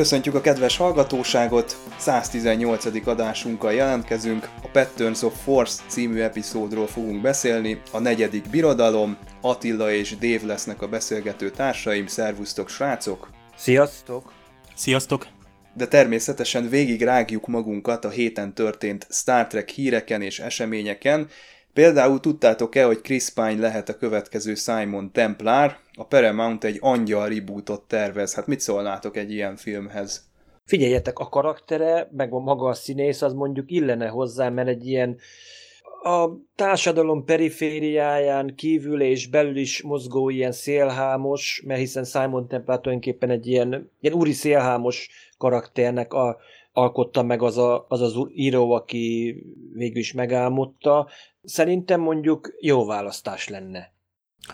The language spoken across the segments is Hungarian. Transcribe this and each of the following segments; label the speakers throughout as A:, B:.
A: Köszöntjük a kedves hallgatóságot, 118. adásunkkal jelentkezünk, a Patterns of Force című epizódról fogunk beszélni, a negyedik birodalom, Attila és Dave lesznek a beszélgető társaim, szervusztok srácok!
B: Sziasztok!
C: Sziasztok!
A: De természetesen végig rágjuk magunkat a héten történt Star Trek híreken és eseményeken, Például tudtátok-e, hogy Chris Pine lehet a következő Simon Templar? A Paramount egy angyal rebootot tervez. Hát mit szólnátok egy ilyen filmhez?
B: Figyeljetek, a karaktere, meg a maga a színész, az mondjuk illene hozzá, mert egy ilyen a társadalom perifériáján kívül és belül is mozgó ilyen szélhámos, mert hiszen Simon Templar tulajdonképpen egy ilyen, ilyen úri szélhámos karakternek a, alkotta meg az, a, az az író, aki végül is megálmodta. Szerintem mondjuk jó választás lenne.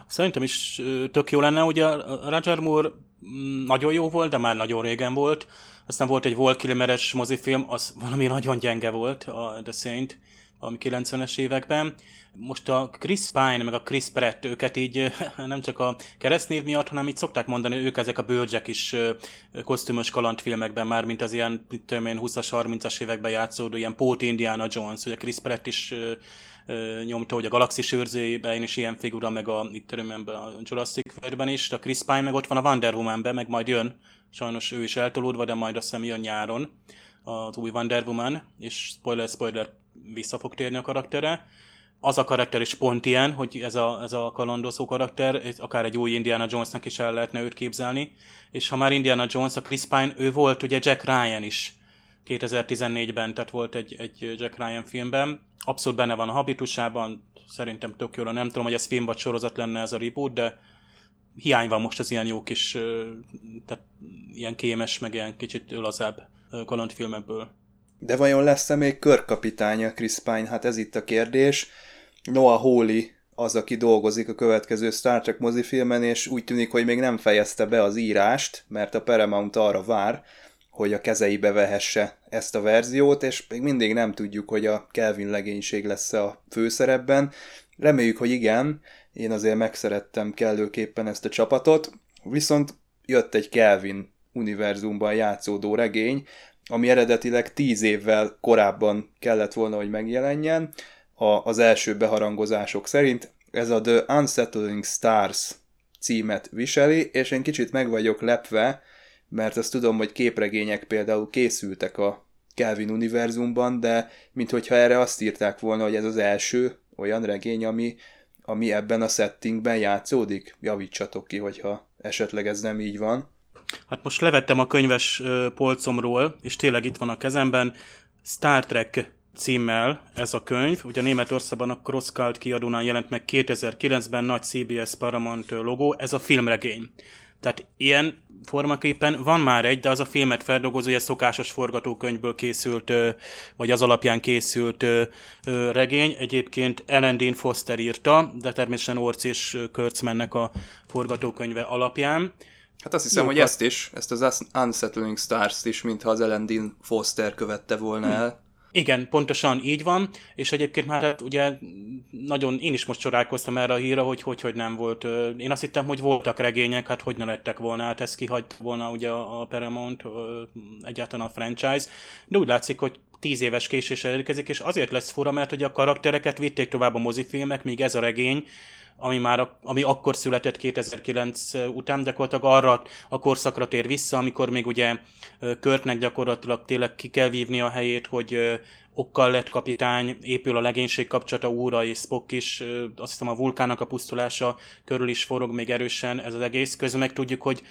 C: Szerintem is tök jó lenne, ugye Roger Moore mm, nagyon jó volt, de már nagyon régen volt. Aztán volt egy Walt Kilmeres mozifilm, az valami nagyon gyenge volt, a The Saint, ami 90-es években most a Chris Pine, meg a Chris Pratt, őket így nem csak a keresztnév miatt, hanem így szokták mondani, ők ezek a bölcsek is kosztümös kalandfilmekben már, mint az ilyen, tudom én, 20-as, 30-as években játszódó, ilyen Pót Indiana Jones, ugye Chris Pratt is nyomta, hogy a Galaxis őrzőjében is ilyen figura, meg a, itt a Jurassic World-ben is, a Chris Pine meg ott van a Wonder Woman-ben, meg majd jön, sajnos ő is eltolódva, de majd azt hiszem jön nyáron az új Wonder Woman, és spoiler, spoiler, vissza fog térni a karaktere. Az a karakter is pont ilyen, hogy ez a, ez a kalandozó karakter, akár egy új Indiana Jonesnak is el lehetne őt képzelni. És ha már Indiana Jones, a Chris Pine, ő volt ugye Jack Ryan is 2014-ben, tehát volt egy, egy Jack Ryan filmben. Abszolút benne van a habitusában, szerintem tök jól, nem tudom, hogy ez film vagy sorozat lenne ez a reboot, de hiány van most az ilyen jó kis, tehát ilyen kémes, meg ilyen kicsit lazább kalandfilmekből.
A: De vajon lesz-e még körkapitánya Chris Pine? Hát ez itt a kérdés. Noah Hawley az, aki dolgozik a következő Star Trek mozifilmen, és úgy tűnik, hogy még nem fejezte be az írást, mert a Paramount arra vár, hogy a kezeibe vehesse ezt a verziót, és még mindig nem tudjuk, hogy a Kelvin legénység lesz a főszerepben. Reméljük, hogy igen, én azért megszerettem kellőképpen ezt a csapatot, viszont jött egy Kelvin univerzumban játszódó regény, ami eredetileg tíz évvel korábban kellett volna, hogy megjelenjen, a, az első beharangozások szerint. Ez a The Unsettling Stars címet viseli, és én kicsit meg vagyok lepve, mert azt tudom, hogy képregények például készültek a Kelvin univerzumban, de minthogyha erre azt írták volna, hogy ez az első olyan regény, ami, ami ebben a settingben játszódik. Javítsatok ki, hogyha esetleg ez nem így van.
C: Hát most levettem a könyves polcomról, és tényleg itt van a kezemben, Star Trek címmel ez a könyv. Ugye Németországban a Crosscult kiadónál jelent meg 2009-ben nagy CBS Paramount logó, ez a filmregény. Tehát ilyen formaképpen van már egy, de az a filmet feldolgozó, egy szokásos forgatókönyvből készült, vagy az alapján készült regény. Egyébként Ellen Dean Foster írta, de természetesen Orc és Kurtzmannek a forgatókönyve alapján.
A: Hát azt hiszem, Jó, hogy ezt is, ezt az Unsettling Stars is, mintha az Ellen Dean Foster követte volna el. Hmm.
C: Igen, pontosan így van, és egyébként már hát ugye nagyon, én is most csodálkoztam erre a híra, hogy hogy, hogy nem volt. Én azt hittem, hogy voltak regények, hát hogy ne lettek volna, hát ezt kihagyt volna ugye a Paramount, egyáltalán a franchise, de úgy látszik, hogy tíz éves késéssel érkezik, és azért lesz fura, mert hogy a karaktereket vitték tovább a mozifilmek, míg ez a regény ami már ami akkor született 2009 után, gyakorlatilag arra a korszakra tér vissza, amikor még ugye Körtnek gyakorlatilag tényleg ki kell vívni a helyét, hogy okkal lett kapitány, épül a legénység kapcsolata úra, és Spock is, azt hiszem a vulkának a pusztulása körül is forog még erősen ez az egész. Közben meg tudjuk, hogy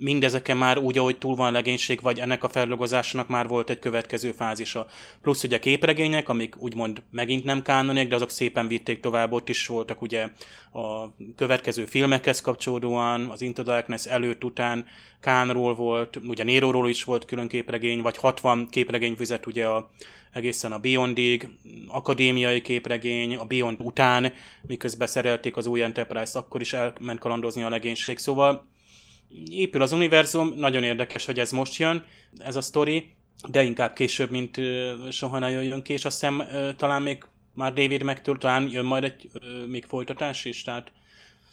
C: mindezeken már úgy, ahogy túl van legénység, vagy ennek a feldolgozásnak már volt egy következő fázisa. Plusz ugye képregények, amik úgymond megint nem kánonék, de azok szépen vitték tovább, ott is voltak ugye a következő filmekhez kapcsolódóan, az Into Darkness előtt, után Kánról volt, ugye Néróról is volt külön képregény, vagy 60 képregény fizet ugye a, egészen a Beyondig, akadémiai képregény, a Beyond után, miközben szerelték az új Enterprise, akkor is elment kalandozni a legénység. Szóval épül az univerzum, nagyon érdekes, hogy ez most jön, ez a sztori, de inkább később, mint soha nagyon jön ki, és azt hiszem talán még már David megtől talán jön majd egy még folytatás is, tehát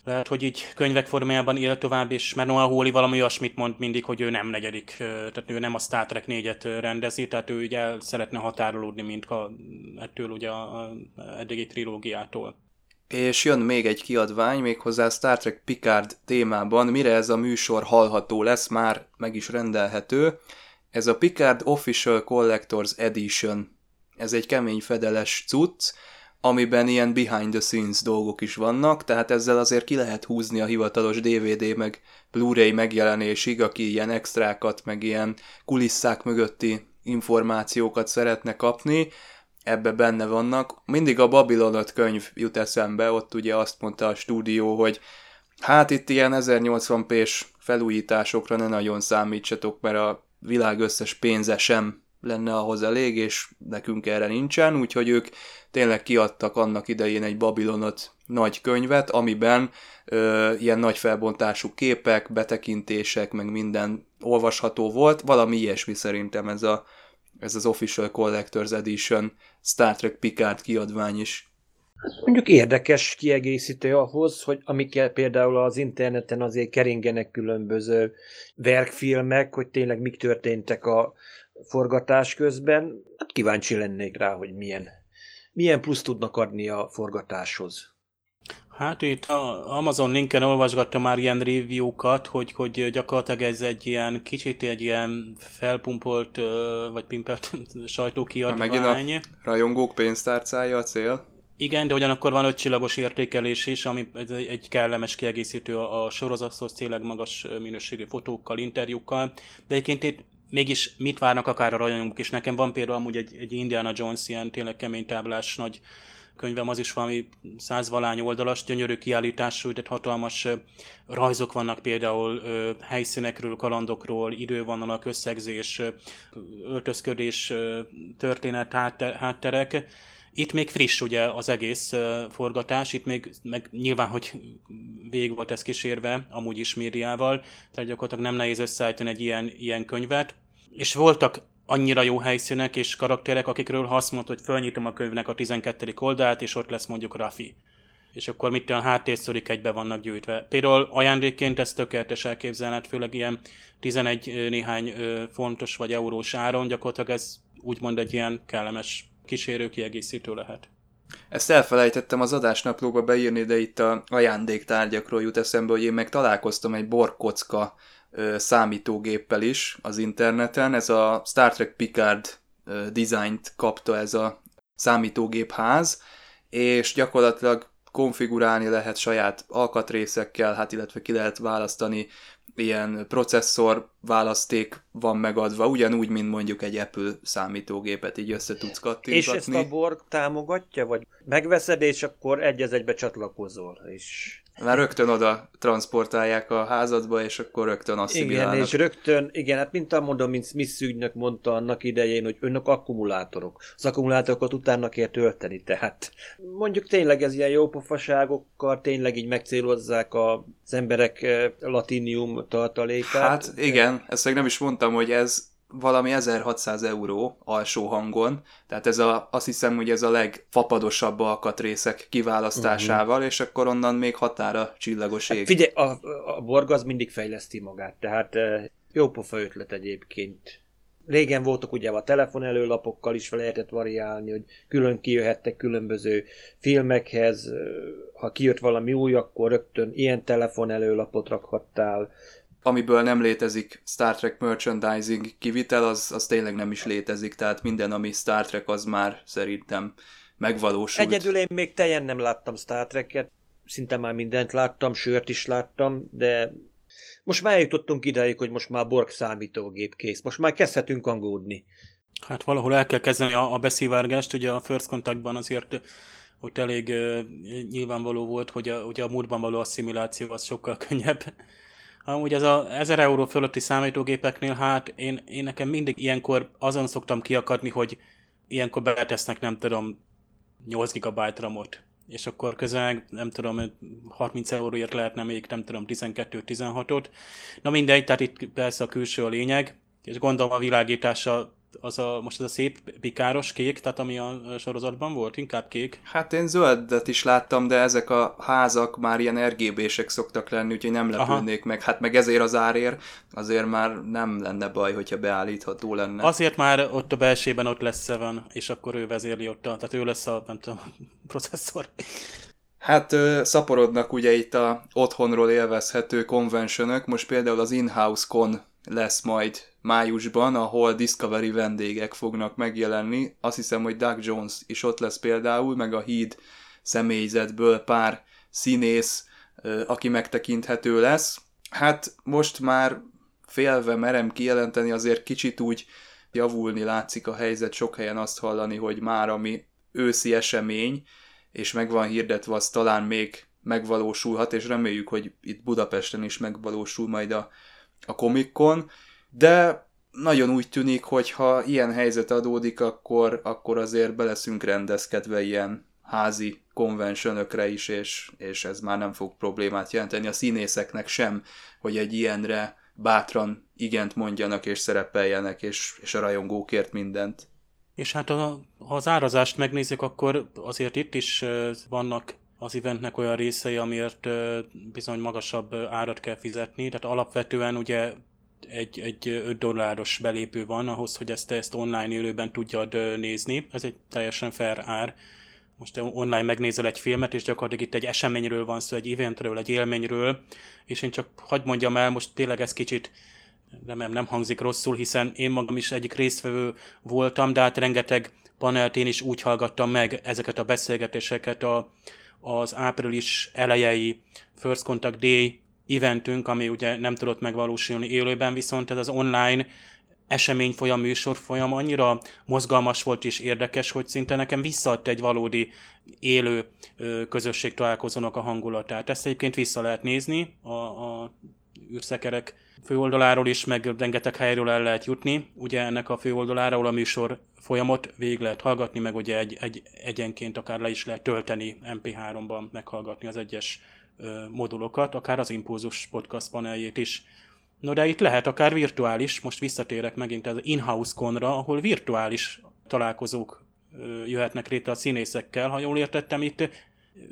C: lehet, hogy így könyvek formájában él tovább, és mert Noah Hawley valami olyasmit mond mindig, hogy ő nem negyedik, tehát ő nem a Star Trek 4-et rendezi, tehát ő ugye szeretne határolódni, mint a, ettől ugye a, a eddigi trilógiától.
A: És jön még egy kiadvány, méghozzá Star Trek Picard témában, mire ez a műsor hallható lesz, már meg is rendelhető. Ez a Picard Official Collectors Edition. Ez egy kemény fedeles cucc, amiben ilyen behind the scenes dolgok is vannak, tehát ezzel azért ki lehet húzni a hivatalos DVD meg Blu-ray megjelenésig, aki ilyen extrákat, meg ilyen kulisszák mögötti információkat szeretne kapni, ebbe benne vannak. Mindig a Babylon 5 könyv jut eszembe, ott ugye azt mondta a stúdió, hogy hát itt ilyen 1080p-s felújításokra ne nagyon számítsatok, mert a világ összes pénze sem lenne ahhoz elég, és nekünk erre nincsen, úgyhogy ők tényleg kiadtak annak idején egy Babylonot nagy könyvet, amiben ö, ilyen nagy felbontású képek, betekintések, meg minden olvasható volt, valami ilyesmi szerintem ez, a, ez az Official Collector's Edition Star Trek Picard kiadvány is.
B: Mondjuk érdekes kiegészítő ahhoz, hogy amikkel például az interneten azért keringenek különböző verkfilmek, hogy tényleg mik történtek a forgatás közben. Hát kíváncsi lennék rá, hogy milyen milyen plusz tudnak adni a forgatáshoz?
C: Hát itt a Amazon linken olvasgattam már ilyen review-kat, hogy, hogy gyakorlatilag ez egy ilyen kicsit egy ilyen felpumpolt vagy pimpelt sajtókiadvány.
A: Megint a rajongók pénztárcája a cél.
C: Igen, de ugyanakkor van öt csillagos értékelés is, ami egy kellemes kiegészítő a sorozathoz, tényleg magas minőségű fotókkal, interjúkkal. De egyébként itt mégis mit várnak akár a rajongók is. Nekem van például amúgy egy, egy Indiana Jones ilyen tényleg kemény táblás nagy könyvem, az is valami százvalány oldalas, gyönyörű kiállítású, de hatalmas rajzok vannak például helyszínekről, kalandokról, idővonalak, összegzés, öltözködés, történet, hátterek. Itt még friss ugye az egész forgatás, itt még meg nyilván, hogy végig volt ez kísérve, amúgy is médiával, tehát gyakorlatilag nem nehéz összeállítani egy ilyen, ilyen könyvet. És voltak annyira jó helyszínek és karakterek, akikről ha azt mondta, hogy fölnyitom a könyvnek a 12. oldalt, és ott lesz mondjuk Rafi. És akkor mit a háttérszorik egybe vannak gyűjtve. Például ajándékként ez tökéletes elképzelhet, főleg ilyen 11 néhány fontos vagy eurós áron, gyakorlatilag ez úgymond egy ilyen kellemes kísérő kiegészítő lehet.
A: Ezt elfelejtettem az adásnaplóba beírni, de itt a ajándéktárgyakról jut eszembe, hogy én meg találkoztam egy borkocka számítógéppel is az interneten. Ez a Star Trek Picard dizájnt kapta ez a számítógép ház, és gyakorlatilag konfigurálni lehet saját alkatrészekkel, hát illetve ki lehet választani ilyen processzor választék van megadva, ugyanúgy, mint mondjuk egy Apple számítógépet így össze tudsz kattintatni.
B: És ezt a Borg támogatja, vagy megveszed, és akkor egy egybe csatlakozol, és
A: már rögtön oda transportálják a házadba, és akkor rögtön asszimilálnak.
B: Igen, és rögtön, igen, hát mint mondom, mint Smith ügynök mondta annak idején, hogy önök akkumulátorok. Az akkumulátorokat utána kell tölteni, tehát mondjuk tényleg ez ilyen jópofaságokkal tényleg így megcélozzák az emberek eh, latinium tartalékát.
A: Hát igen, ezt még nem is mondtam, hogy ez valami 1600 euró alsó hangon, tehát ez a, azt hiszem, hogy ez a legfapadosabb alkatrészek kiválasztásával, uh-huh. és akkor onnan még határa csillagos
B: ég. Hát figyelj, a, a Borg az mindig fejleszti magát, tehát eh, jó pofa ötlet egyébként. Régen voltak ugye a telefonelőlapokkal is fel lehetett variálni, hogy külön kijöhettek különböző filmekhez, eh, ha kijött valami új, akkor rögtön ilyen telefonelőlapot rakhattál,
A: amiből nem létezik Star Trek merchandising kivitel, az, az tényleg nem is létezik, tehát minden, ami Star Trek, az már szerintem megvalósult.
B: Egyedül én még teljesen nem láttam Star Trek-et, szinte már mindent láttam, sört is láttam, de Most már eljutottunk ideig, hogy most már Borg számítógép kész. Most már kezdhetünk angódni.
C: Hát valahol el kell kezdeni a, a beszivárgást, ugye a First Contactban azért ott elég uh, nyilvánvaló volt, hogy a, ugye a múltban való asszimiláció az sokkal könnyebb. Amúgy ez a 1000 euró fölötti számítógépeknél, hát én, én nekem mindig ilyenkor azon szoktam kiakadni, hogy ilyenkor betesznek, nem tudom, 8 GB ramot, és akkor közel, nem tudom, 30 euróért lehetne még, nem tudom, 12-16-ot. Na mindegy, tehát itt persze a külső a lényeg, és gondolom a világítása az a, most ez a szép pikáros kék, tehát ami a sorozatban volt, inkább kék.
A: Hát én zöldet is láttam, de ezek a házak már ilyen RGB-sek szoktak lenni, úgyhogy nem lepődnék meg. Hát meg ezért az árér azért már nem lenne baj, hogyha beállítható lenne.
C: Azért már ott a belsében ott lesz Seven, és akkor ő vezérli ott, a, tehát ő lesz a, nem tudom, processzor.
A: Hát szaporodnak ugye itt a otthonról élvezhető konvencionök, most például az In-House Con lesz majd májusban, ahol Discovery vendégek fognak megjelenni. Azt hiszem, hogy Doug Jones is ott lesz például, meg a híd személyzetből pár színész, aki megtekinthető lesz. Hát most már félve merem kijelenteni, azért kicsit úgy javulni látszik a helyzet, sok helyen azt hallani, hogy már ami őszi esemény, és meg van hirdetve, az talán még megvalósulhat, és reméljük, hogy itt Budapesten is megvalósul majd a, a Comic-Con, de nagyon úgy tűnik, hogy ha ilyen helyzet adódik, akkor, akkor azért beleszünk rendezkedve ilyen házi konvencionökre is, és, és ez már nem fog problémát jelenteni a színészeknek sem, hogy egy ilyenre bátran igent mondjanak és szerepeljenek, és, és a rajongókért mindent.
C: És hát ha az árazást megnézzük, akkor azért itt is vannak az eventnek olyan részei, amiért bizony magasabb árat kell fizetni, tehát alapvetően ugye egy, egy 5 dolláros belépő van ahhoz, hogy ezt, ezt online élőben tudjad nézni. Ez egy teljesen fair ár. Most te online megnézel egy filmet, és gyakorlatilag itt egy eseményről van szó, egy eventről, egy élményről, és én csak hagyd mondjam el, most tényleg ez kicsit nem, nem hangzik rosszul, hiszen én magam is egyik résztvevő voltam, de hát rengeteg panelt én is úgy hallgattam meg ezeket a beszélgetéseket a, az április elejei First Contact Day eventünk, ami ugye nem tudott megvalósulni élőben, viszont ez az online esemény folyam, műsor folyam annyira mozgalmas volt és érdekes, hogy szinte nekem visszaadta egy valódi élő közösség találkozónak a hangulatát. Ezt egyébként vissza lehet nézni a, a űrszekerek főoldaláról is, meg rengeteg helyről el lehet jutni. Ugye ennek a főoldalára, ahol a műsor folyamot végig lehet hallgatni, meg ugye egy, egy egyenként akár le is lehet tölteni MP3-ban, meghallgatni az egyes modulokat, akár az Impulzus podcast paneljét is. No de itt lehet akár virtuális, most visszatérek megint az in-house konra, ahol virtuális találkozók jöhetnek létre a színészekkel. Ha jól értettem, itt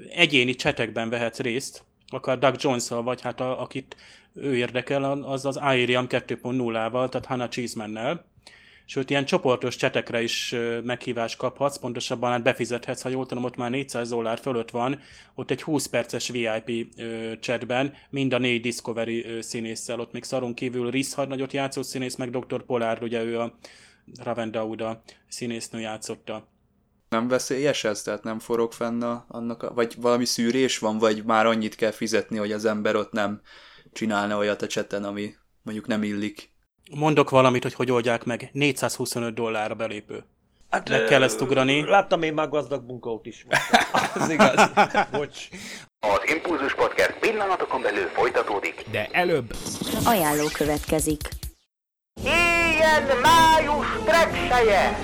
C: egyéni csetekben vehetsz részt, akár Doug jones vagy hát a, akit ő érdekel, az az Airiam 2.0-val, tehát Hannah Cheesemannel sőt ilyen csoportos csetekre is meghívást kaphatsz, pontosabban hát befizethetsz, ha jól tudom, ott már 400 dollár fölött van, ott egy 20 perces VIP chatben, mind a négy Discovery színésszel, ott még szaron kívül Rhys nagyot játszott színész, meg Dr. Pollard, ugye ő a Raven Dauda színésznő játszotta.
A: Nem veszélyes ez? Tehát nem forog fenn a, annak, a, vagy valami szűrés van, vagy már annyit kell fizetni, hogy az ember ott nem csinálna olyat a cseten, ami mondjuk nem illik?
C: Mondok valamit, hogy hogy oldják meg. 425 dollár a belépő. Hát, meg kell ezt ugrani.
B: Láttam én már gazdag munkaut is. Az igaz. Bocs.
D: Az Impulzus Podcast pillanatokon belül folytatódik.
E: De előbb...
F: Ajánló következik.
G: Ilyen május trekseje!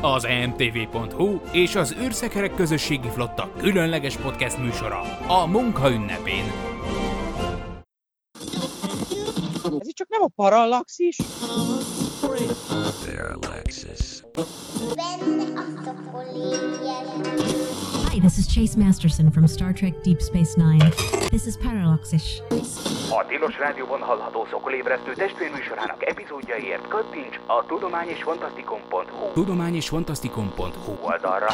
E: Az emtv.hu és az űrszekerek közösségi flotta különleges podcast műsora a munka ünnepén.
H: Ez itt csak nem a parallaxis?
I: Parallaxis.
J: Hi, this is Chase Masterson from Star Trek Deep Space Nine. This is Parallaxis.
K: A Tilos Rádióban hallható szokolébresztő testvérműsorának epizódjaiért kattints a tudomány és fantasztikum.hu
E: Tudomány és fantasztikum.hu
K: oldalra.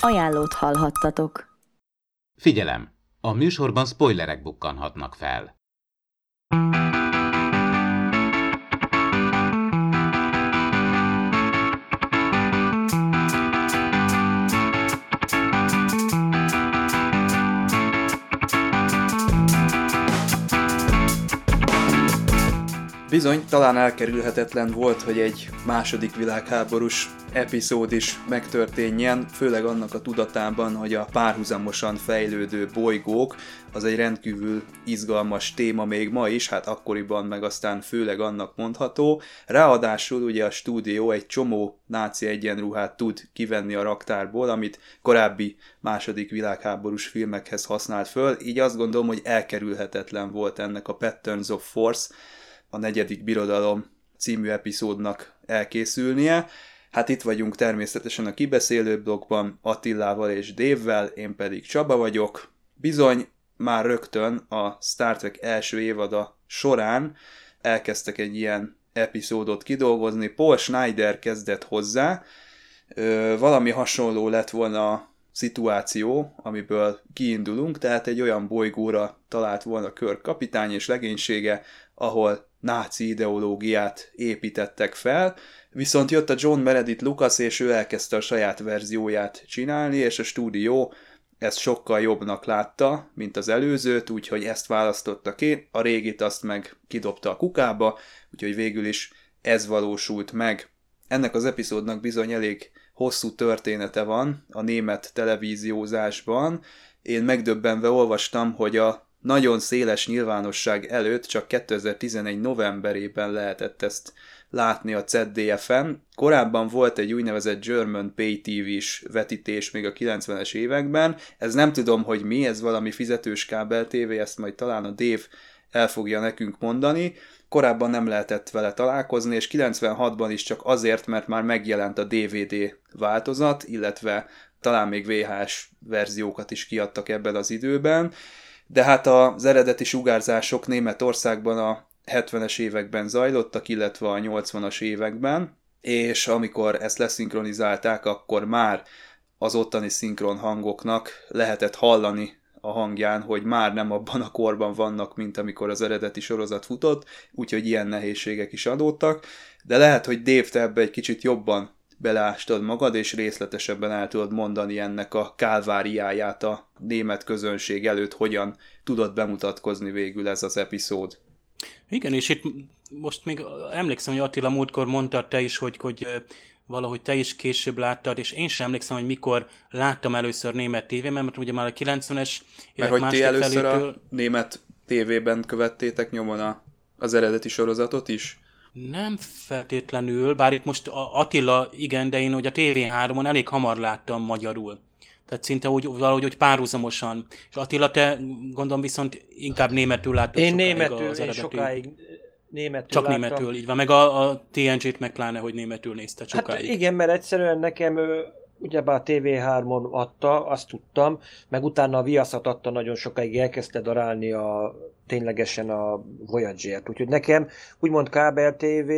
F: Ajánlót hallhattatok.
L: Figyelem! A műsorban spoilerek bukkanhatnak fel.
A: Bizony, talán elkerülhetetlen volt, hogy egy második világháborús epizód is megtörténjen, főleg annak a tudatában, hogy a párhuzamosan fejlődő bolygók az egy rendkívül izgalmas téma még ma is, hát akkoriban meg aztán főleg annak mondható. Ráadásul ugye a stúdió egy csomó náci egyenruhát tud kivenni a raktárból, amit korábbi második világháborús filmekhez használt föl, így azt gondolom, hogy elkerülhetetlen volt ennek a Patterns of Force, a negyedik birodalom című epizódnak elkészülnie. Hát itt vagyunk természetesen a kibeszélő blogban Attillával és Dévvel, én pedig Csaba vagyok. Bizony, már rögtön a Star Trek első évada során elkezdtek egy ilyen epizódot kidolgozni. Paul Schneider kezdett hozzá, valami hasonló lett volna a szituáció, amiből kiindulunk, tehát egy olyan bolygóra talált volna Kirk kapitány és legénysége, ahol náci ideológiát építettek fel, viszont jött a John Meredith Lucas, és ő elkezdte a saját verzióját csinálni, és a stúdió ezt sokkal jobbnak látta, mint az előzőt, úgyhogy ezt választotta ki, a régit azt meg kidobta a kukába, úgyhogy végül is ez valósult meg. Ennek az epizódnak bizony elég hosszú története van a német televíziózásban. Én megdöbbenve olvastam, hogy a nagyon széles nyilvánosság előtt csak 2011 novemberében lehetett ezt látni a ZDF-en. Korábban volt egy úgynevezett German Pay TV-s vetítés még a 90-es években. Ez nem tudom, hogy mi, ez valami fizetős kábel TV, ezt majd talán a Dave el fogja nekünk mondani. Korábban nem lehetett vele találkozni, és 96-ban is csak azért, mert már megjelent a DVD változat, illetve talán még VHS verziókat is kiadtak ebben az időben de hát az eredeti sugárzások Németországban a 70-es években zajlottak, illetve a 80-as években, és amikor ezt leszinkronizálták, akkor már az ottani szinkron hangoknak lehetett hallani a hangján, hogy már nem abban a korban vannak, mint amikor az eredeti sorozat futott, úgyhogy ilyen nehézségek is adódtak, de lehet, hogy Dave, te ebbe egy kicsit jobban beleástad magad, és részletesebben el tudod mondani ennek a kálváriáját a német közönség előtt, hogyan tudott bemutatkozni végül ez az epizód.
C: Igen, és itt most még emlékszem, hogy Attila múltkor mondta te is, hogy, hogy valahogy te is később láttad, és én sem emlékszem, hogy mikor láttam először német tévében, mert ugye már a 90-es
A: Mert hogy ti először felétől... a német tévében követtétek nyomon a, az eredeti sorozatot is?
C: Nem feltétlenül, bár itt most Attila igen, de én hogy a TV3-on elég hamar láttam magyarul. Tehát szinte úgy, valahogy úgy párhuzamosan. És Attila, te gondolom viszont inkább németül láttad
B: Én németül, az én sokáig németül
C: Csak
B: láttam.
C: németül, így van. Meg a, a TNG-t meg pláne, hogy németül nézte sokáig.
B: Hát igen, mert egyszerűen nekem ugyebár a TV3-on adta, azt tudtam, meg utána a Viaszat adta nagyon sokáig, elkezdte darálni a, ténylegesen a Voyager-t. Úgyhogy nekem úgymond kábel TV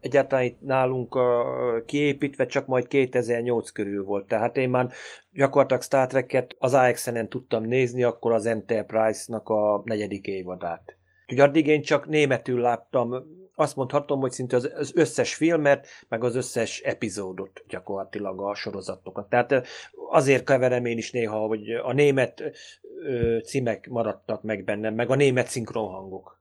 B: egyáltalán itt nálunk a, kiépítve csak majd 2008 körül volt. Tehát én már gyakorlatilag Star Trek-et az AXN-en tudtam nézni, akkor az Enterprise-nak a negyedik évadát. Úgyhogy addig én csak németül láttam azt mondhatom, hogy szinte az, az összes filmet, meg az összes epizódot gyakorlatilag a sorozatokat. Tehát azért keverem én is néha, hogy a német ö, címek maradtak meg bennem, meg a német szinkronhangok.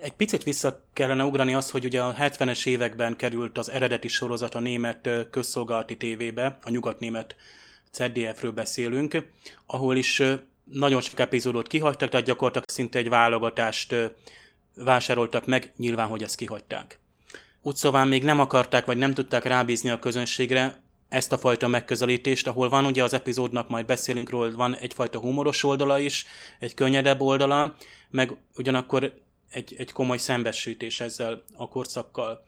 C: Egy picit vissza kellene ugrani az, hogy ugye a 70-es években került az eredeti sorozat a német közszolgálati tévébe, a nyugatnémet ZDF-ről beszélünk, ahol is nagyon sok epizódot kihagytak, tehát gyakorlatilag szinte egy válogatást vásároltak meg, nyilván, hogy ezt kihagyták. Úgy szóval még nem akarták, vagy nem tudták rábízni a közönségre ezt a fajta megközelítést, ahol van ugye az epizódnak, majd beszélünk róla, van egyfajta humoros oldala is, egy könnyedebb oldala, meg ugyanakkor egy, egy komoly szembesítés ezzel a korszakkal.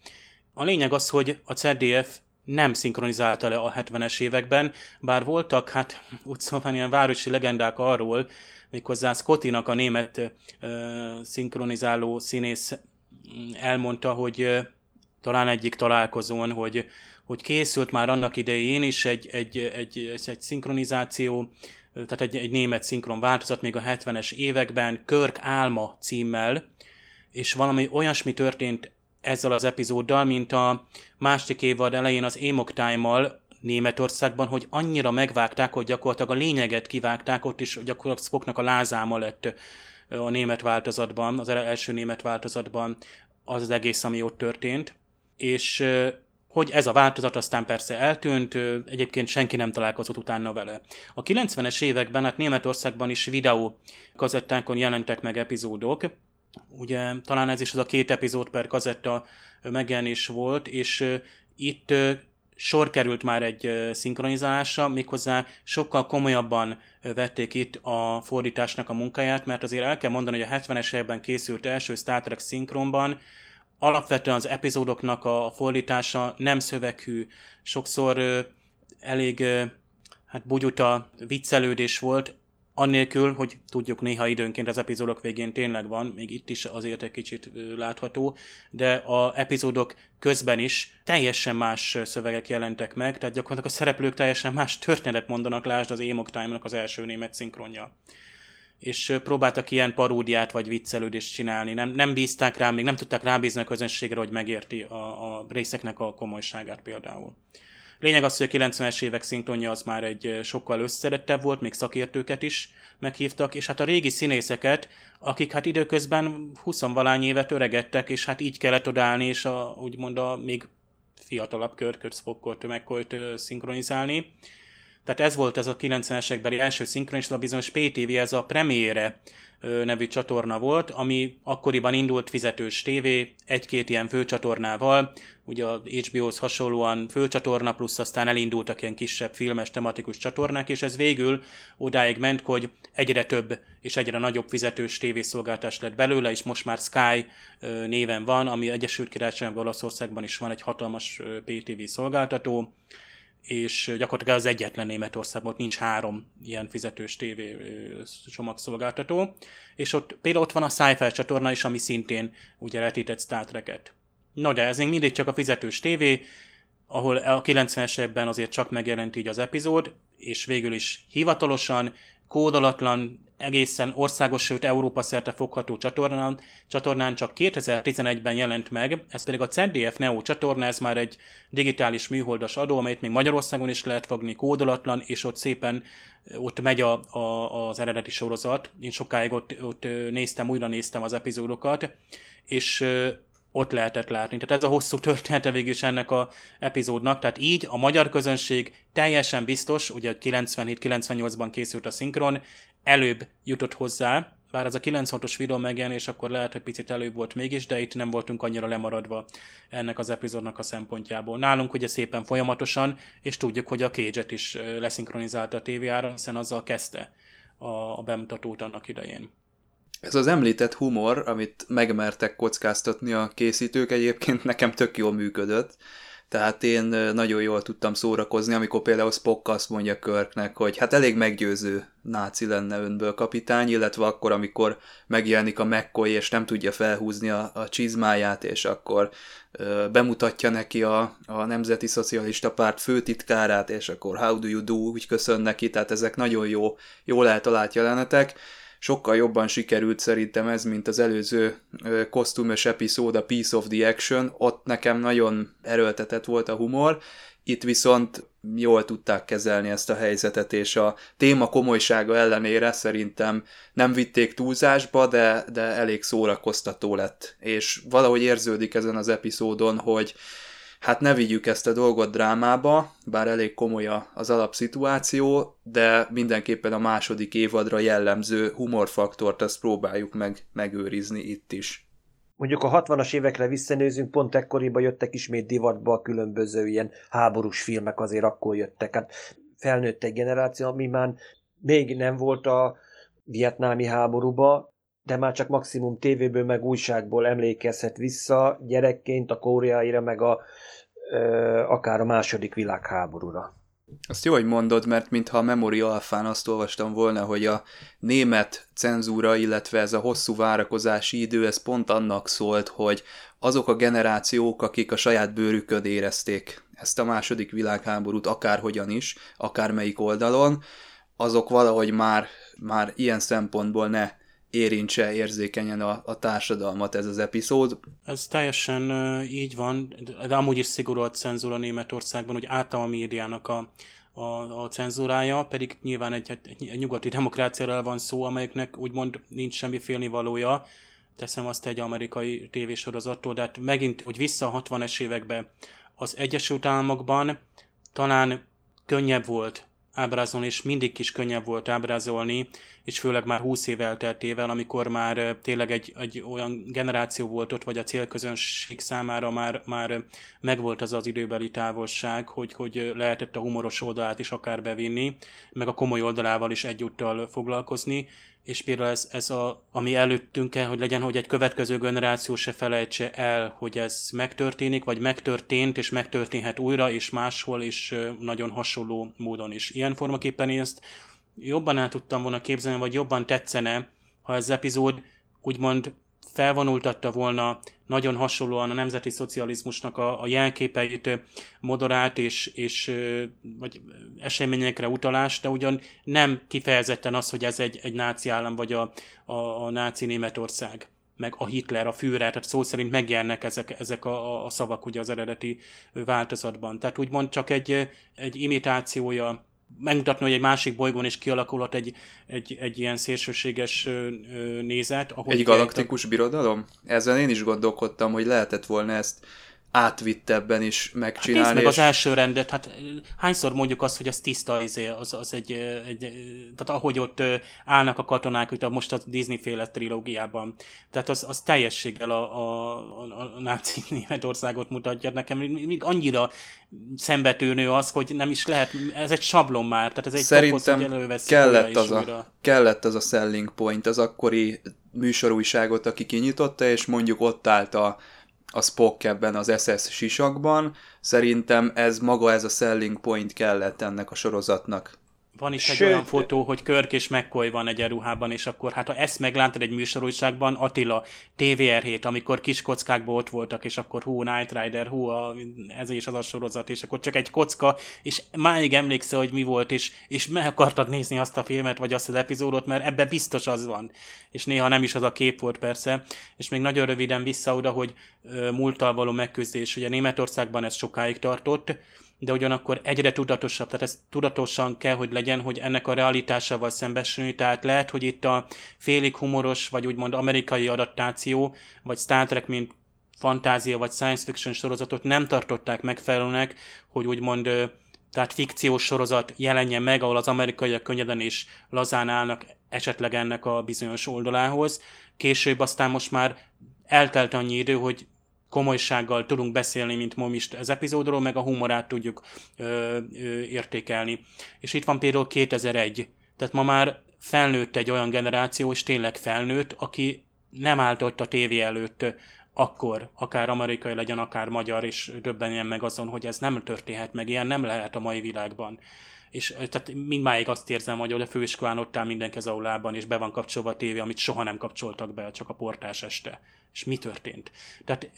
C: A lényeg az, hogy a CDF nem szinkronizálta le a 70-es években, bár voltak, hát úgy szóval ilyen városi legendák arról, méghozzá Scottinak a német ö, szinkronizáló színész elmondta, hogy ö, talán egyik találkozón, hogy, hogy készült már annak idején is egy, egy, egy, egy szinkronizáció, tehát egy, egy német szinkron változat még a 70-es években, Körk Álma címmel, és valami olyasmi történt ezzel az epizóddal, mint a másik évad elején az Amok Time-mal, Németországban, hogy annyira megvágták, hogy gyakorlatilag a lényeget kivágták, ott is gyakorlatilag Spocknak a lázáma lett a német változatban, az első német változatban. az az egész, ami ott történt, és hogy ez a változat aztán persze eltűnt, egyébként senki nem találkozott utána vele. A 90-es években, hát Németországban is videó kazettánkon jelentek meg epizódok, ugye talán ez is az a két epizód per kazetta megjelenés volt, és itt sor került már egy szinkronizálásra, méghozzá sokkal komolyabban vették itt a fordításnak a munkáját, mert azért el kell mondani, hogy a 70-es években készült első Star Trek szinkronban alapvetően az epizódoknak a fordítása nem szöveghű, sokszor elég hát bugyuta viccelődés volt, annélkül, hogy tudjuk néha időnként az epizódok végén tényleg van, még itt is azért egy kicsit látható, de a epizódok közben is teljesen más szövegek jelentek meg, tehát gyakorlatilag a szereplők teljesen más történetet mondanak, lásd az Amok Time-nak az első német szinkronja és próbáltak ilyen paródiát vagy viccelődést csinálni. Nem, nem bízták rá, még nem tudták rábízni a közönségre, hogy megérti a, a részeknek a komolyságát például. Lényeg az, hogy a 90-es évek szinkronja az már egy sokkal összedettebb volt, még szakértőket is meghívtak, és hát a régi színészeket, akik hát időközben 20 valány évet öregedtek, és hát így kellett odállni, és a, úgymond a még fiatalabb körköt, Spockot, McCoy-t szinkronizálni. Tehát ez volt ez a 90-es évekbeli első szinkron, és a bizonyos PTV, ez a Premiere nevű csatorna volt, ami akkoriban indult fizetős tévé, egy-két ilyen főcsatornával, ugye a HBO-hoz hasonlóan főcsatorna, plusz aztán elindultak ilyen kisebb filmes, tematikus csatornák, és ez végül odáig ment, hogy egyre több és egyre nagyobb fizetős tévészolgáltás lett belőle, és most már Sky néven van, ami Egyesült Királyságban, Olaszországban is van egy hatalmas PTV szolgáltató, és gyakorlatilag az egyetlen Németországban nincs három ilyen fizetős tévé csomagszolgáltató, és ott például ott van a sci csatorna is, ami szintén ugye letített Star Trek-et. No, de ez még mindig csak a fizetős tévé, ahol a 90-es évben azért csak megjelent így az epizód, és végül is hivatalosan, kódolatlan, egészen országos, sőt Európa szerte fogható csatornán, csatornán csak 2011-ben jelent meg, ez pedig a ZDF Neo csatorna, ez már egy digitális műholdas adó, amelyet még Magyarországon is lehet fogni, kódolatlan, és ott szépen ott megy a, a, az eredeti sorozat. Én sokáig ott, ott néztem, újra néztem az epizódokat, és ott lehetett látni. Tehát ez a hosszú története végül is ennek a epizódnak, tehát így a magyar közönség teljesen biztos, ugye 97-98-ban készült a szinkron, előbb jutott hozzá, bár az a 96-os videó megjelenés, akkor lehet, hogy picit előbb volt mégis, de itt nem voltunk annyira lemaradva ennek az epizódnak a szempontjából. Nálunk ugye szépen folyamatosan, és tudjuk, hogy a cage is leszinkronizálta a tévéára, hiszen azzal kezdte a, a bemutatót annak idején.
A: Ez az említett humor, amit megmertek kockáztatni a készítők, egyébként nekem tök jól működött. Tehát én nagyon jól tudtam szórakozni, amikor például Spock azt mondja Körknek, hogy hát elég meggyőző náci lenne önből kapitány, illetve akkor, amikor megjelenik a McCoy, és nem tudja felhúzni a, a csizmáját, és akkor ö, bemutatja neki a, a Nemzeti Szocialista Párt főtitkárát, és akkor how do you do, úgy köszön neki, tehát ezek nagyon jó, jól eltalált jelenetek sokkal jobban sikerült szerintem ez, mint az előző kosztümös epizód, a Piece of the Action, ott nekem nagyon erőltetett volt a humor, itt viszont jól tudták kezelni ezt a helyzetet, és a téma komolysága ellenére szerintem nem vitték túlzásba, de, de elég szórakoztató lett. És valahogy érződik ezen az epizódon, hogy hát ne vigyük ezt a dolgot drámába, bár elég komoly az alapszituáció, de mindenképpen a második évadra jellemző humorfaktort azt próbáljuk meg megőrizni itt is.
B: Mondjuk a 60-as évekre visszanézünk, pont ekkoriban jöttek ismét divatba a különböző ilyen háborús filmek, azért akkor jöttek. Hát felnőtt egy generáció, ami már még nem volt a vietnámi háborúba, de már csak maximum tévéből meg újságból emlékezhet vissza gyerekként a koreaira, meg a, ö, akár a második világháborúra.
A: Azt jó, hogy mondod, mert mintha a Memory Alfán azt olvastam volna, hogy a német cenzúra, illetve ez a hosszú várakozási idő, ez pont annak szólt, hogy azok a generációk, akik a saját bőrükön érezték ezt a második világháborút, akárhogyan is, akármelyik oldalon, azok valahogy már, már ilyen szempontból ne érintse érzékenyen a, a társadalmat ez az epizód.
C: Ez teljesen uh, így van, de amúgy is szigorú a cenzúra Németországban, hogy általában a médiának a, a, a cenzúrája, pedig nyilván egy, egy, egy nyugati demokráciáról van szó, amelyeknek úgymond nincs semmi félnivalója, teszem azt egy amerikai tévésorozattól, de hát megint, hogy vissza a 60-es évekbe az Egyesült Államokban talán könnyebb volt ábrázolni, és mindig is könnyebb volt ábrázolni, és főleg már 20 év elteltével, amikor már tényleg egy, egy olyan generáció volt ott, vagy a célközönség számára már, már megvolt az az időbeli távolság, hogy, hogy lehetett a humoros oldalát is akár bevinni, meg a komoly oldalával is egyúttal foglalkozni, és például ez, ez a, ami előttünk kell, hogy legyen, hogy egy következő generáció se felejtse el, hogy ez megtörténik, vagy megtörtént, és megtörténhet újra, és máshol, és nagyon hasonló módon is. Ilyen formaképpen én ezt jobban el tudtam volna képzelni, vagy jobban tetszene, ha ez epizód úgymond felvonultatta volna nagyon hasonlóan a nemzeti szocializmusnak a, a jelképeit moderált és, és vagy eseményekre utalás, de ugyan nem kifejezetten az, hogy ez egy, egy náci állam, vagy a, a, a náci Németország meg a Hitler, a Führer, tehát szó szerint megjelennek ezek, ezek a, a szavak ugye az eredeti változatban. Tehát úgymond csak egy, egy imitációja megmutatni, hogy egy másik bolygón is kialakulhat egy, egy, egy ilyen szélsőséges nézet.
A: Ahogy egy galaktikus a... birodalom? Ezzel én is gondolkodtam, hogy lehetett volna ezt átvittebben is megcsinálni. Hát
C: meg és... az első rendet, hát hányszor mondjuk azt, hogy az tiszta, izé, az, az egy, egy, tehát ahogy ott állnak a katonák, itt a most a Disney féle trilógiában, tehát az, az teljességgel a, a, a, a náci Németországot mutatja. Nekem, még annyira szembetűnő az, hogy nem is lehet, ez egy sablon már, tehát ez egy
A: Szerintem toposz, kellett, az a, kellett az a selling point, az akkori műsorújságot, aki kinyitotta, és mondjuk ott állt a a Spock ebben az SS sisakban. Szerintem ez maga ez a selling point kellett ennek a sorozatnak.
C: Van is egy Sőt, olyan fotó, hogy Körk és McCoy van egy ruhában, és akkor hát ha ezt megláttad egy műsorújságban, Attila, TVR7, amikor kis kockákban ott voltak, és akkor hú, Night Rider, hú, a, ez is az a sorozat, és akkor csak egy kocka, és máig emlékszel, hogy mi volt, és, és meg akartad nézni azt a filmet, vagy azt az epizódot, mert ebbe biztos az van. És néha nem is az a kép volt persze, és még nagyon röviden vissza oda, hogy múlttal való megküzdés. Ugye Németországban ez sokáig tartott, de ugyanakkor egyre tudatosabb, tehát ez tudatosan kell, hogy legyen, hogy ennek a realitásával szembesülni, tehát lehet, hogy itt a félig humoros, vagy úgymond amerikai adaptáció, vagy Star Trek, mint fantázia vagy science fiction sorozatot nem tartották megfelelőnek, hogy úgymond tehát fikciós sorozat jelenjen meg, ahol az amerikaiak könnyeden és lazán állnak esetleg ennek a bizonyos oldalához. Később aztán most már eltelt annyi idő, hogy komolysággal tudunk beszélni, mint ma is az epizódról, meg a humorát tudjuk ö, ö, értékelni. És itt van például 2001, tehát ma már felnőtt egy olyan generáció, és tényleg felnőtt, aki nem állt ott a tévé előtt akkor, akár amerikai legyen, akár magyar, és döbbenjen meg azon, hogy ez nem történhet meg, ilyen nem lehet a mai világban és tehát mindmáig azt érzem, hogy a főiskolán ott áll mindenki az aulában, és be van kapcsolva a tévé, amit soha nem kapcsoltak be, csak a portás este. És mi történt? Tehát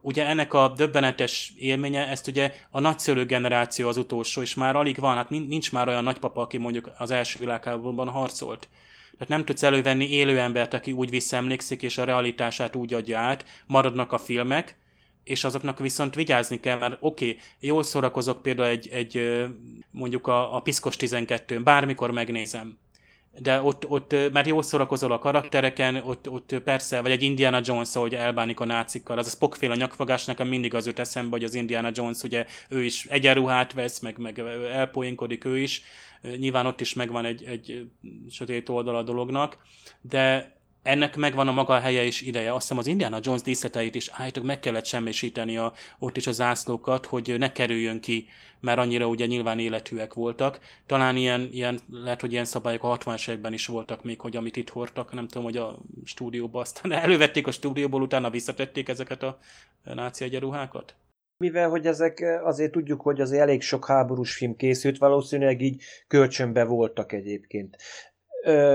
C: ugye ennek a döbbenetes élménye, ezt ugye a nagyszülő generáció az utolsó, és már alig van, hát nincs már olyan nagypapa, aki mondjuk az első világháborúban harcolt. Tehát nem tudsz elővenni élő embert, aki úgy visszaemlékszik, és a realitását úgy adja át, maradnak a filmek, és azoknak viszont vigyázni kell, mert oké, okay, jól szórakozok például egy, egy mondjuk a, a Piszkos 12 bármikor megnézem, de ott, ott mert jól szórakozol a karaktereken, ott, ott persze, vagy egy Indiana Jones, ahogy elbánik a nácikkal, az a Spockféle nyakfogás, nekem mindig az jut eszembe, hogy az Indiana Jones, ugye ő is egyenruhát vesz, meg, meg elpoénkodik ő is, nyilván ott is megvan egy, egy sötét oldal a dolognak, de ennek megvan a maga helye és ideje. Azt hiszem az Indiana Jones díszleteit is állítólag meg kellett semmisíteni a, ott is a zászlókat, hogy ne kerüljön ki, mert annyira ugye nyilván életűek voltak. Talán ilyen, ilyen lehet, hogy ilyen szabályok a 60-as években is voltak még, hogy amit itt hordtak, nem tudom, hogy a stúdióba aztán elővették a stúdióból, utána visszatették ezeket a náci egyenruhákat?
B: Mivel, hogy ezek azért tudjuk, hogy azért elég sok háborús film készült, valószínűleg így kölcsönbe voltak egyébként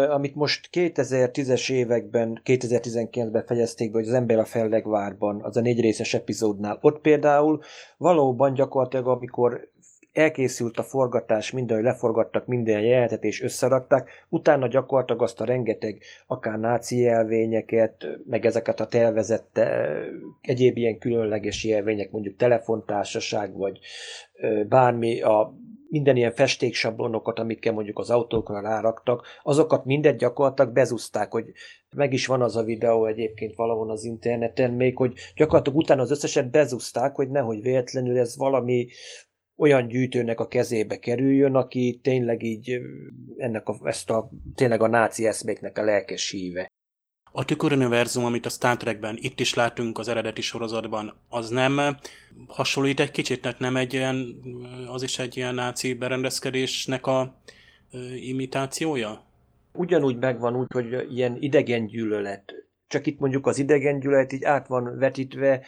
B: amit most 2010-es években, 2019-ben fejezték be, hogy az ember a fellegvárban, az a négy részes epizódnál. Ott például valóban gyakorlatilag, amikor elkészült a forgatás, minden, hogy leforgattak minden jelenetet és összerakták, utána gyakorlatilag azt a rengeteg akár náci jelvényeket, meg ezeket a tervezett egyéb ilyen különleges jelvények, mondjuk telefontársaság, vagy bármi a minden ilyen festéksablonokat, amikkel mondjuk az autókra ráraktak, azokat mindet gyakorlatilag bezúzták, hogy meg is van az a videó egyébként valahol az interneten még, hogy gyakorlatilag utána az összeset bezúzták, hogy nehogy véletlenül ez valami olyan gyűjtőnek a kezébe kerüljön, aki tényleg így ennek a, ezt a, tényleg a náci eszméknek a lelkes híve.
C: A tüköruniverzum, amit a Star Trekben itt is látunk az eredeti sorozatban, az nem hasonlít egy kicsit, tehát nem egy ilyen, az is egy ilyen náci berendezkedésnek a imitációja?
B: Ugyanúgy megvan úgy, hogy ilyen idegen gyűlölet. Csak itt mondjuk az idegen gyűlölet így át van vetítve,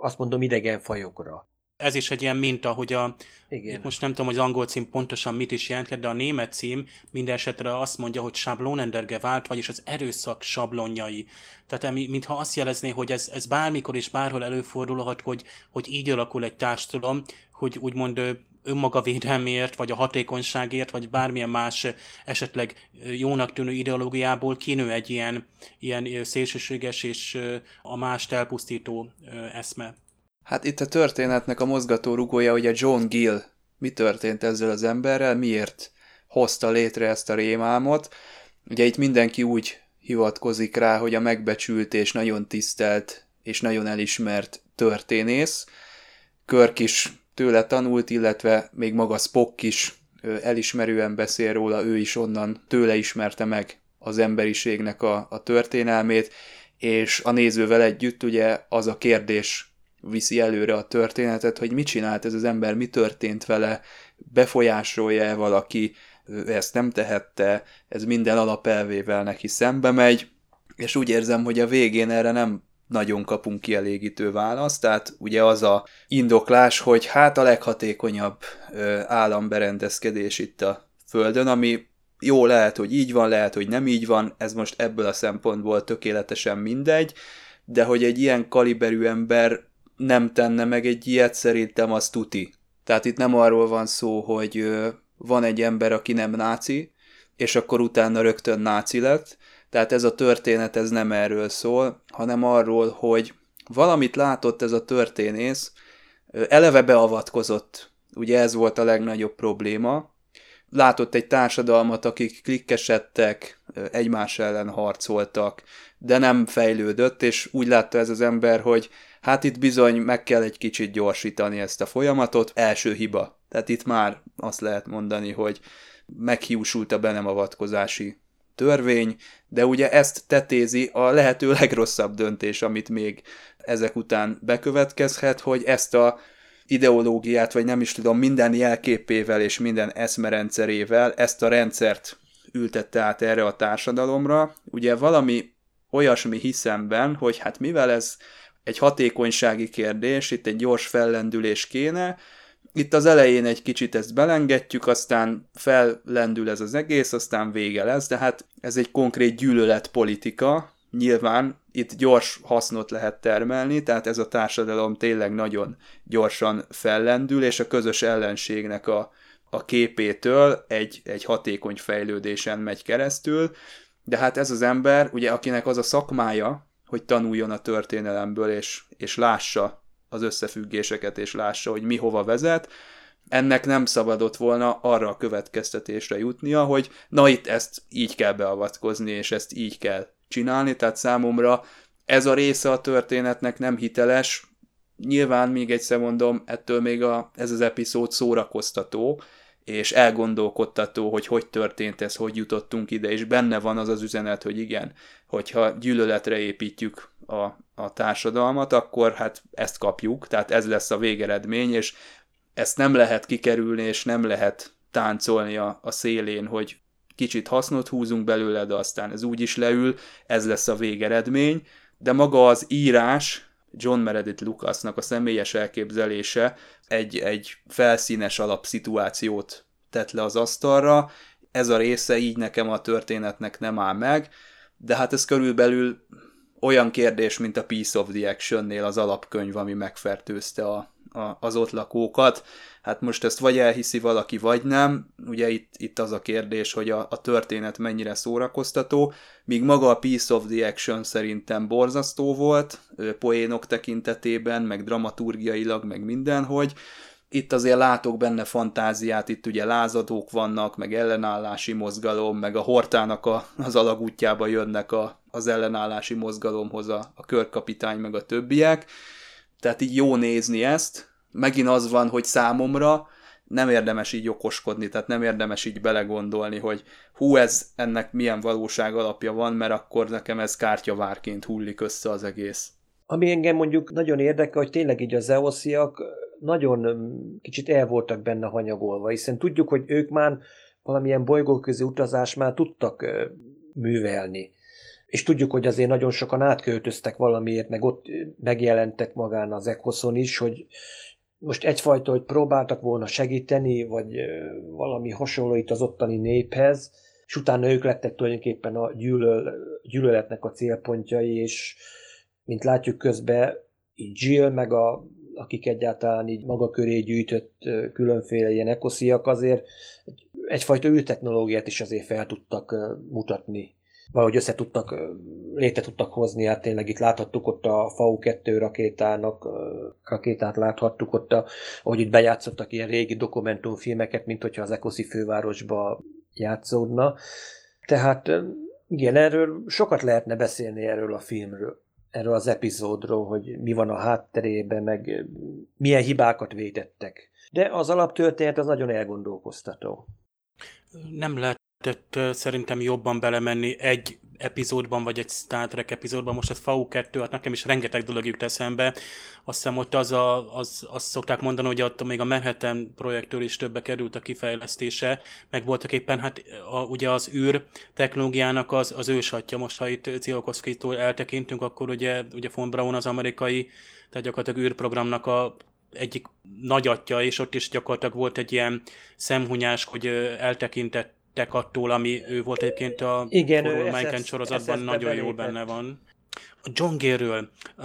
B: azt mondom idegen fajokra
C: ez is egy ilyen minta, hogy a, Igen. most nem tudom, hogy az angol cím pontosan mit is jelent, de a német cím minden esetre azt mondja, hogy sablonenderge vált, vagyis az erőszak sablonjai. Tehát mintha azt jelezné, hogy ez, ez bármikor és bárhol előfordulhat, hogy, hogy így alakul egy társadalom, hogy úgymond önmaga védelméért, vagy a hatékonyságért, vagy bármilyen más esetleg jónak tűnő ideológiából kinő egy ilyen, ilyen szélsőséges és a mást elpusztító eszme.
A: Hát itt a történetnek a mozgató rugója ugye John Gill. Mi történt ezzel az emberrel, miért hozta létre ezt a rémálmot. Ugye itt mindenki úgy hivatkozik rá, hogy a megbecsült és nagyon tisztelt és nagyon elismert történész. Körk is tőle tanult, illetve még maga Spock is elismerően beszél róla, ő is onnan tőle ismerte meg az emberiségnek a, a történelmét, és a nézővel együtt ugye az a kérdés viszi előre a történetet, hogy mit csinált ez az ember, mi történt vele, befolyásolja-e valaki, ezt nem tehette, ez minden alapelvével neki szembe megy, és úgy érzem, hogy a végén erre nem nagyon kapunk kielégítő választ, tehát ugye az a indoklás, hogy hát a leghatékonyabb államberendezkedés itt a Földön, ami jó lehet, hogy így van, lehet, hogy nem így van, ez most ebből a szempontból tökéletesen mindegy, de hogy egy ilyen kaliberű ember nem tenne meg egy ilyet, szerintem az tuti. Tehát itt nem arról van szó, hogy van egy ember, aki nem náci, és akkor utána rögtön náci lett. Tehát ez a történet ez nem erről szól, hanem arról, hogy valamit látott ez a történész, eleve beavatkozott. Ugye ez volt a legnagyobb probléma. Látott egy társadalmat, akik klikkesedtek, egymás ellen harcoltak, de nem fejlődött, és úgy látta ez az ember, hogy Hát itt bizony meg kell egy kicsit gyorsítani ezt a folyamatot. Első hiba. Tehát itt már azt lehet mondani, hogy meghiúsult a be nem avatkozási törvény, de ugye ezt tetézi a lehető legrosszabb döntés, amit még ezek után bekövetkezhet, hogy ezt a ideológiát, vagy nem is tudom, minden jelképével és minden eszmerendszerével ezt a rendszert ültette át erre a társadalomra. Ugye valami olyasmi hiszemben, hogy hát mivel ez egy hatékonysági kérdés, itt egy gyors fellendülés kéne, itt az elején egy kicsit ezt belengedjük, aztán fellendül ez az egész, aztán vége lesz, de hát ez egy konkrét gyűlöletpolitika, nyilván itt gyors hasznot lehet termelni, tehát ez a társadalom tényleg nagyon gyorsan fellendül, és a közös ellenségnek a, a képétől egy, egy hatékony fejlődésen megy keresztül, de hát ez az ember, ugye akinek az a szakmája, hogy tanuljon a történelemből, és, és lássa az összefüggéseket, és lássa, hogy mi hova vezet, ennek nem szabadott volna arra a következtetésre jutnia, hogy na itt ezt így kell beavatkozni, és ezt így kell csinálni, tehát számomra ez a része a történetnek nem hiteles, nyilván még egyszer mondom, ettől még a, ez az epizód szórakoztató, és elgondolkodtató, hogy hogy történt ez, hogy jutottunk ide, és benne van az az üzenet, hogy igen, hogyha gyűlöletre építjük a, a társadalmat, akkor hát ezt kapjuk, tehát ez lesz a végeredmény, és ezt nem lehet kikerülni, és nem lehet táncolni a, a szélén, hogy kicsit hasznot húzunk belőle, de aztán ez úgy is leül, ez lesz a végeredmény, de maga az írás, John Meredith Lucasnak a személyes elképzelése egy, egy felszínes alapszituációt tett le az asztalra, ez a része így nekem a történetnek nem áll meg, de hát ez körülbelül olyan kérdés, mint a Piece of the Action-nél az alapkönyv, ami megfertőzte a, a, az ott lakókat. Hát most ezt vagy elhiszi valaki, vagy nem. Ugye itt, itt az a kérdés, hogy a, a történet mennyire szórakoztató, míg maga a Piece of the Action szerintem borzasztó volt, poénok tekintetében, meg dramaturgiailag, meg mindenhogy. itt azért látok benne fantáziát, itt ugye lázadók vannak, meg ellenállási mozgalom, meg a hortának a, az alagútjába jönnek a, az ellenállási mozgalomhoz a, a körkapitány, meg a többiek. Tehát így jó nézni ezt. Megint az van, hogy számomra nem érdemes így okoskodni, tehát nem érdemes így belegondolni, hogy hú, ez ennek milyen valóság alapja van, mert akkor nekem ez kártyavárként hullik össze az egész.
B: Ami engem mondjuk nagyon érdekel, hogy tényleg így az eosziak nagyon kicsit el voltak benne hanyagolva, hiszen tudjuk, hogy ők már valamilyen bolygóközi utazás már tudtak művelni. És tudjuk, hogy azért nagyon sokan átköltöztek valamiért, meg ott megjelentek magán az Ecoson is, hogy most egyfajta, hogy próbáltak volna segíteni, vagy valami hasonló itt az ottani néphez, és utána ők lettek tulajdonképpen a gyűlöl, gyűlöletnek a célpontjai, és mint látjuk közben, így Jill, meg a, akik egyáltalán így maga köré gyűjtött különféle ilyen ekosziak azért egyfajta űrtechnológiát is azért fel tudtak mutatni valahogy össze tudtak, létre tudtak hozni, hát tényleg itt láthattuk ott a FAU-2 rakétának, rakétát láthattuk ott, a, ahogy itt bejátszottak ilyen régi dokumentumfilmeket, mint hogyha az Ekoszi fővárosba játszódna. Tehát igen, erről sokat lehetne beszélni erről a filmről, erről az epizódról, hogy mi van a hátterében, meg milyen hibákat vétettek. De az alaptörténet az nagyon elgondolkoztató.
C: Nem lehet lehetett szerintem jobban belemenni egy epizódban, vagy egy Star Trek epizódban, most ez FAU2, hát nekem is rengeteg dolog jut eszembe. Azt hiszem ott az a, az, azt szokták mondani, hogy ott még a Manhattan projektől is többe került a kifejlesztése, meg voltak éppen, hát a, ugye az űr technológiának az, az ősatja, most ha itt Ciolkowski-tól eltekintünk, akkor ugye, ugye von Braun az amerikai, tehát gyakorlatilag űrprogramnak a egyik nagyatja, és ott is gyakorlatilag volt egy ilyen szemhunyás, hogy eltekintett eltértek attól, ami ő volt egyébként a
B: Igen,
C: Forward sorozatban, nagyon jól benne van. A John Gayről uh,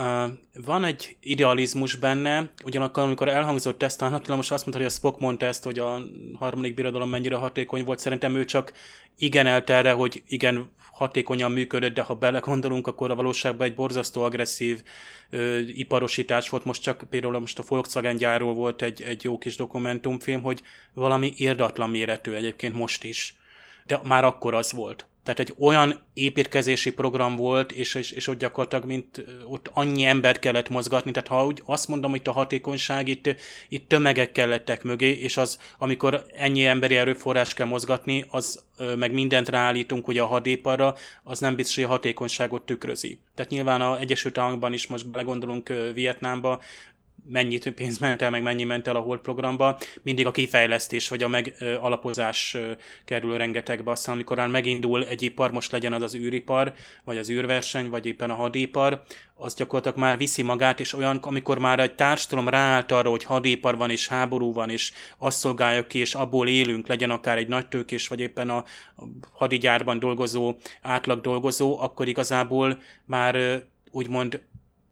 C: van egy idealizmus benne, ugyanakkor amikor elhangzott ezt, a most azt mondta, hogy a Spock mondta ezt, hogy a harmadik birodalom mennyire hatékony volt, szerintem ő csak igen erre, hogy igen, hatékonyan működött, de ha belegondolunk, akkor a valóságban egy borzasztó agresszív ö, iparosítás volt. Most csak például most a Volkswagen gyárról volt egy, egy jó kis dokumentumfilm, hogy valami érdatlan méretű egyébként most is de már akkor az volt. Tehát egy olyan építkezési program volt, és, és, és ott gyakorlatilag, mint ott annyi embert kellett mozgatni, tehát ha úgy azt mondom, hogy a hatékonyság itt, itt tömegek kellettek mögé, és az, amikor ennyi emberi erőforrás kell mozgatni, az meg mindent ráállítunk ugye a hadéparra, az nem biztos, hogy a hatékonyságot tükrözi. Tehát nyilván a Egyesült Államokban is most belegondolunk Vietnámba, mennyi pénz ment el, meg mennyi ment el a Hold programba, mindig a kifejlesztés vagy a megalapozás kerül rengetegbe. Aztán, amikor már megindul egy ipar, most legyen az az űripar, vagy az űrverseny, vagy éppen a hadipar, az gyakorlatilag már viszi magát, és olyan, amikor már egy társadalom ráállt arra, hogy hadipar van, és háború van, és azt szolgálja ki, és abból élünk, legyen akár egy nagy tőkés, vagy éppen a hadigyárban dolgozó, átlag dolgozó, akkor igazából már úgymond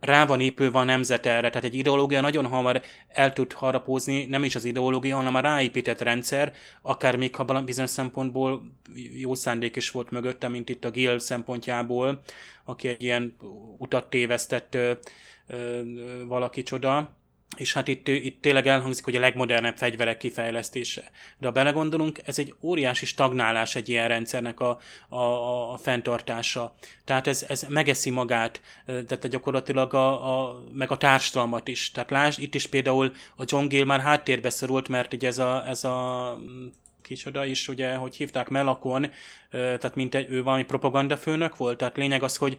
C: rá van épülve a nemzet erre, tehát egy ideológia nagyon hamar el tud harapózni, nem is az ideológia, hanem a ráépített rendszer, akár még ha bizonyos szempontból jó szándék is volt mögötte, mint itt a Gil szempontjából, aki egy ilyen utat tévesztett ö, ö, valaki csoda, és hát itt, itt tényleg elhangzik, hogy a legmodernebb fegyverek kifejlesztése. De ha belegondolunk, ez egy óriási stagnálás egy ilyen rendszernek a, a, a fenntartása. Tehát ez, ez megeszi magát, tehát gyakorlatilag a, a, meg a társadalmat is. Tehát lásd, itt is például a John Gale már háttérbe szorult, mert ugye ez a, ez a kicsoda is, ugye, hogy hívták Melakon, tehát mint egy, ő valami propagandafőnök volt, tehát lényeg az, hogy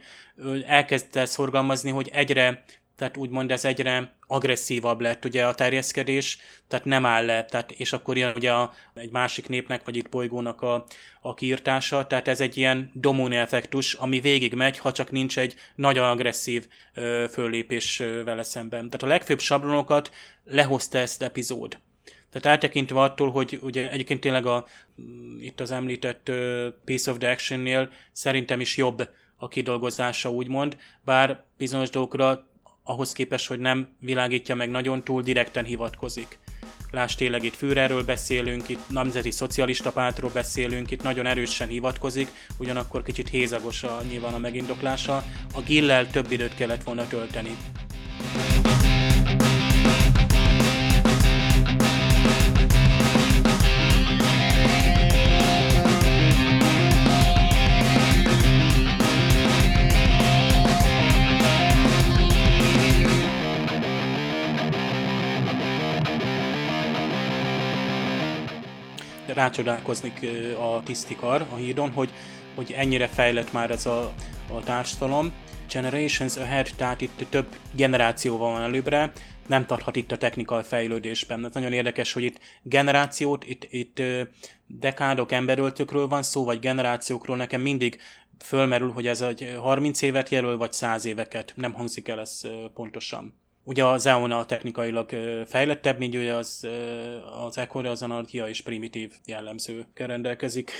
C: elkezdte szorgalmazni, hogy egyre tehát úgymond ez egyre agresszívabb lett ugye a terjeszkedés, tehát nem áll le, tehát, és akkor jön ugye a, egy másik népnek, vagy itt bolygónak a, a kiirtása, tehát ez egy ilyen domóni effektus, ami végig megy, ha csak nincs egy nagyon agresszív ö, föllépés ö, vele szemben. Tehát a legfőbb sablonokat lehozta ezt epizód. Tehát eltekintve attól, hogy ugye egyébként tényleg a, itt az említett uh, Piece of the Action-nél szerintem is jobb a kidolgozása, úgymond, bár bizonyos dolgokra ahhoz képest, hogy nem világítja meg nagyon túl, direkten hivatkozik. Lásd tényleg itt Führerről beszélünk, itt nemzeti szocialista pártról beszélünk, itt nagyon erősen hivatkozik, ugyanakkor kicsit hézagos a, nyilván a megindoklása. A Gillel több időt kellett volna tölteni. Rácsodálkozni a tisztikar a hídon, hogy, hogy ennyire fejlett már ez a, a társadalom. Generations Ahead, tehát itt több generációval van előbbre, nem tarthat itt a technikai fejlődésben. Ez nagyon érdekes, hogy itt generációt, itt, itt dekádok emberöltökről van szó, vagy generációkról nekem mindig fölmerül, hogy ez egy 30 évet jelöl, vagy 100 éveket. Nem hangzik el ez pontosan. Ugye az EON technikailag fejlettebb, mint ugye az, az Ecore az anarchia és primitív jellemzőkkel rendelkezik.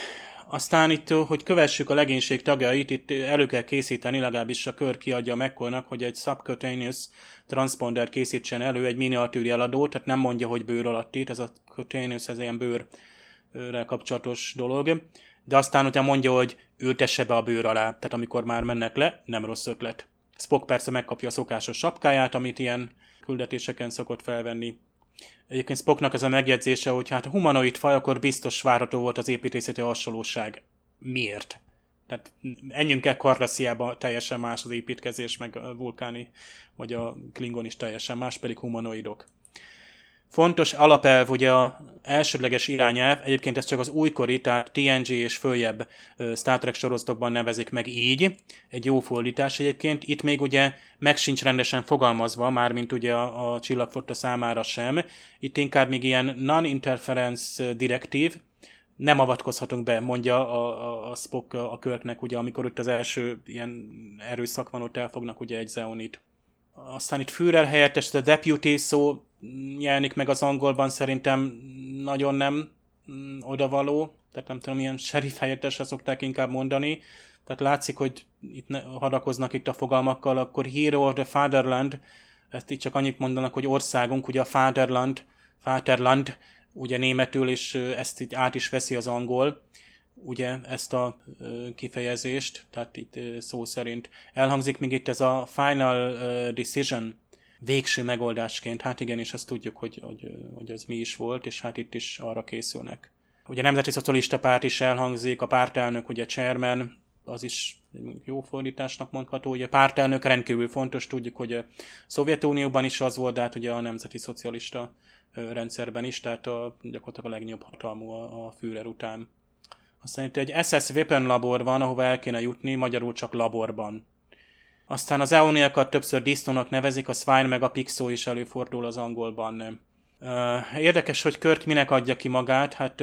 C: Aztán itt, hogy kövessük a legénység tagjait, itt elő kell készíteni, legalábbis a kör kiadja megkolnak, hogy egy subcutaneous transponder készítsen elő egy miniatűr jeladót, tehát nem mondja, hogy bőr alatt itt, ez a cutaneous, ez ilyen bőrrel kapcsolatos dolog. De aztán ugye mondja, hogy ültesse be a bőr alá, tehát amikor már mennek le, nem rossz ötlet. Spock persze megkapja a szokásos sapkáját, amit ilyen küldetéseken szokott felvenni. Egyébként Spocknak ez a megjegyzése, hogy hát a humanoid faj, akkor biztos várható volt az építészeti hasonlóság. Miért? Tehát enjünk el Kardassziába teljesen más az építkezés, meg a vulkáni, vagy a Klingon is teljesen más, pedig humanoidok. Fontos alapelv ugye a elsődleges irányelv, egyébként ez csak az újkori, tehát TNG és följebb Star Trek sorozatokban nevezik meg így, egy jó fordítás egyébként. Itt még ugye meg sincs rendesen fogalmazva, mármint ugye a, a csillagfotta számára sem. Itt inkább még ilyen non-interference direktív, nem avatkozhatunk be, mondja a, a, a Spock a Körknek, ugye, amikor itt az első ilyen erőszak van, ott elfognak ugye egy Zeonit. Aztán itt Führer helyettes, a deputy szó jelenik meg az angolban, szerintem nagyon nem mm, odavaló, tehát nem tudom, milyen sheriff helyettesre szokták inkább mondani. Tehát látszik, hogy itt ne, hadakoznak itt a fogalmakkal, akkor Hero of the Fatherland, ezt itt csak annyit mondanak, hogy országunk, ugye a Fatherland, Vaterland, ugye németül, és ezt itt át is veszi az angol, ugye ezt a kifejezést, tehát itt szó szerint. Elhangzik még itt ez a final decision, végső megoldásként, hát igen, és azt tudjuk, hogy, hogy, hogy ez mi is volt, és hát itt is arra készülnek. Ugye a Nemzeti Szocialista Párt is elhangzik, a pártelnök, ugye chairman, az is jó fordításnak mondható. Ugye a pártelnök rendkívül fontos, tudjuk, hogy a Szovjetunióban is az volt, de hát ugye a Nemzeti Szocialista rendszerben is, tehát a, gyakorlatilag a legnagyobb hatalmú a, a Führer után. Aztán itt egy SS Weapon labor van, ahova el kéne jutni, magyarul csak laborban. Aztán az eoniakat többször disznónak nevezik, a swine meg a pixo is előfordul az angolban. Érdekes, hogy Kirk minek adja ki magát, hát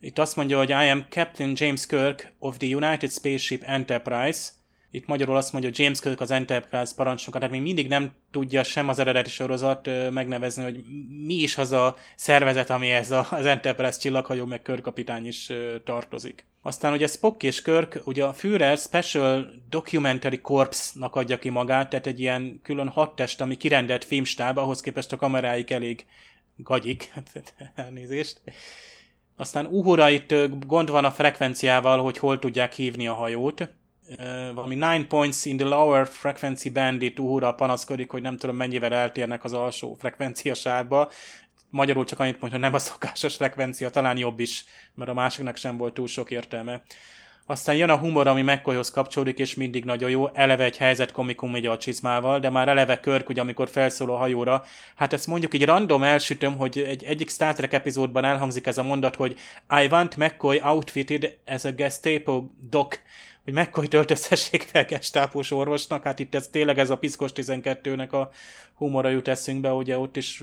C: itt azt mondja, hogy I am Captain James Kirk of the United Spaceship Enterprise, itt magyarul azt mondja, hogy James Kirk az Enterprise parancsnoka, tehát még mindig nem tudja sem az eredeti sorozat megnevezni, hogy mi is az a szervezet, ami ez az Enterprise csillaghajó, meg körkapitány is tartozik. Aztán ugye Spock és Kirk, ugye a Führer Special Documentary Corps-nak adja ki magát, tehát egy ilyen külön hadtest, ami kirendelt filmstáb, ahhoz képest a kameráik elég gagyik, elnézést. Aztán Uhura itt gond van a frekvenciával, hogy hol tudják hívni a hajót valami 9 points in the lower frequency band itt Uhura panaszkodik, hogy nem tudom mennyivel eltérnek az alsó frekvencia sárba. Magyarul csak annyit mondja, hogy nem a szokásos frekvencia, talán jobb is, mert a másiknak sem volt túl sok értelme. Aztán jön a humor, ami McCoyhoz kapcsolódik, és mindig nagyon jó. Eleve egy helyzet komikum így a csizmával, de már eleve Körk, ugye, amikor felszól a hajóra. Hát ezt mondjuk így random elsütöm, hogy egy egyik Star Trek epizódban elhangzik ez a mondat, hogy I want McCoy outfitted as a Gestapo doc hogy McCoy öltöztessék fel gestápos orvosnak, hát itt ez tényleg ez a Piszkos 12-nek a humora jut eszünkbe, ugye ott is,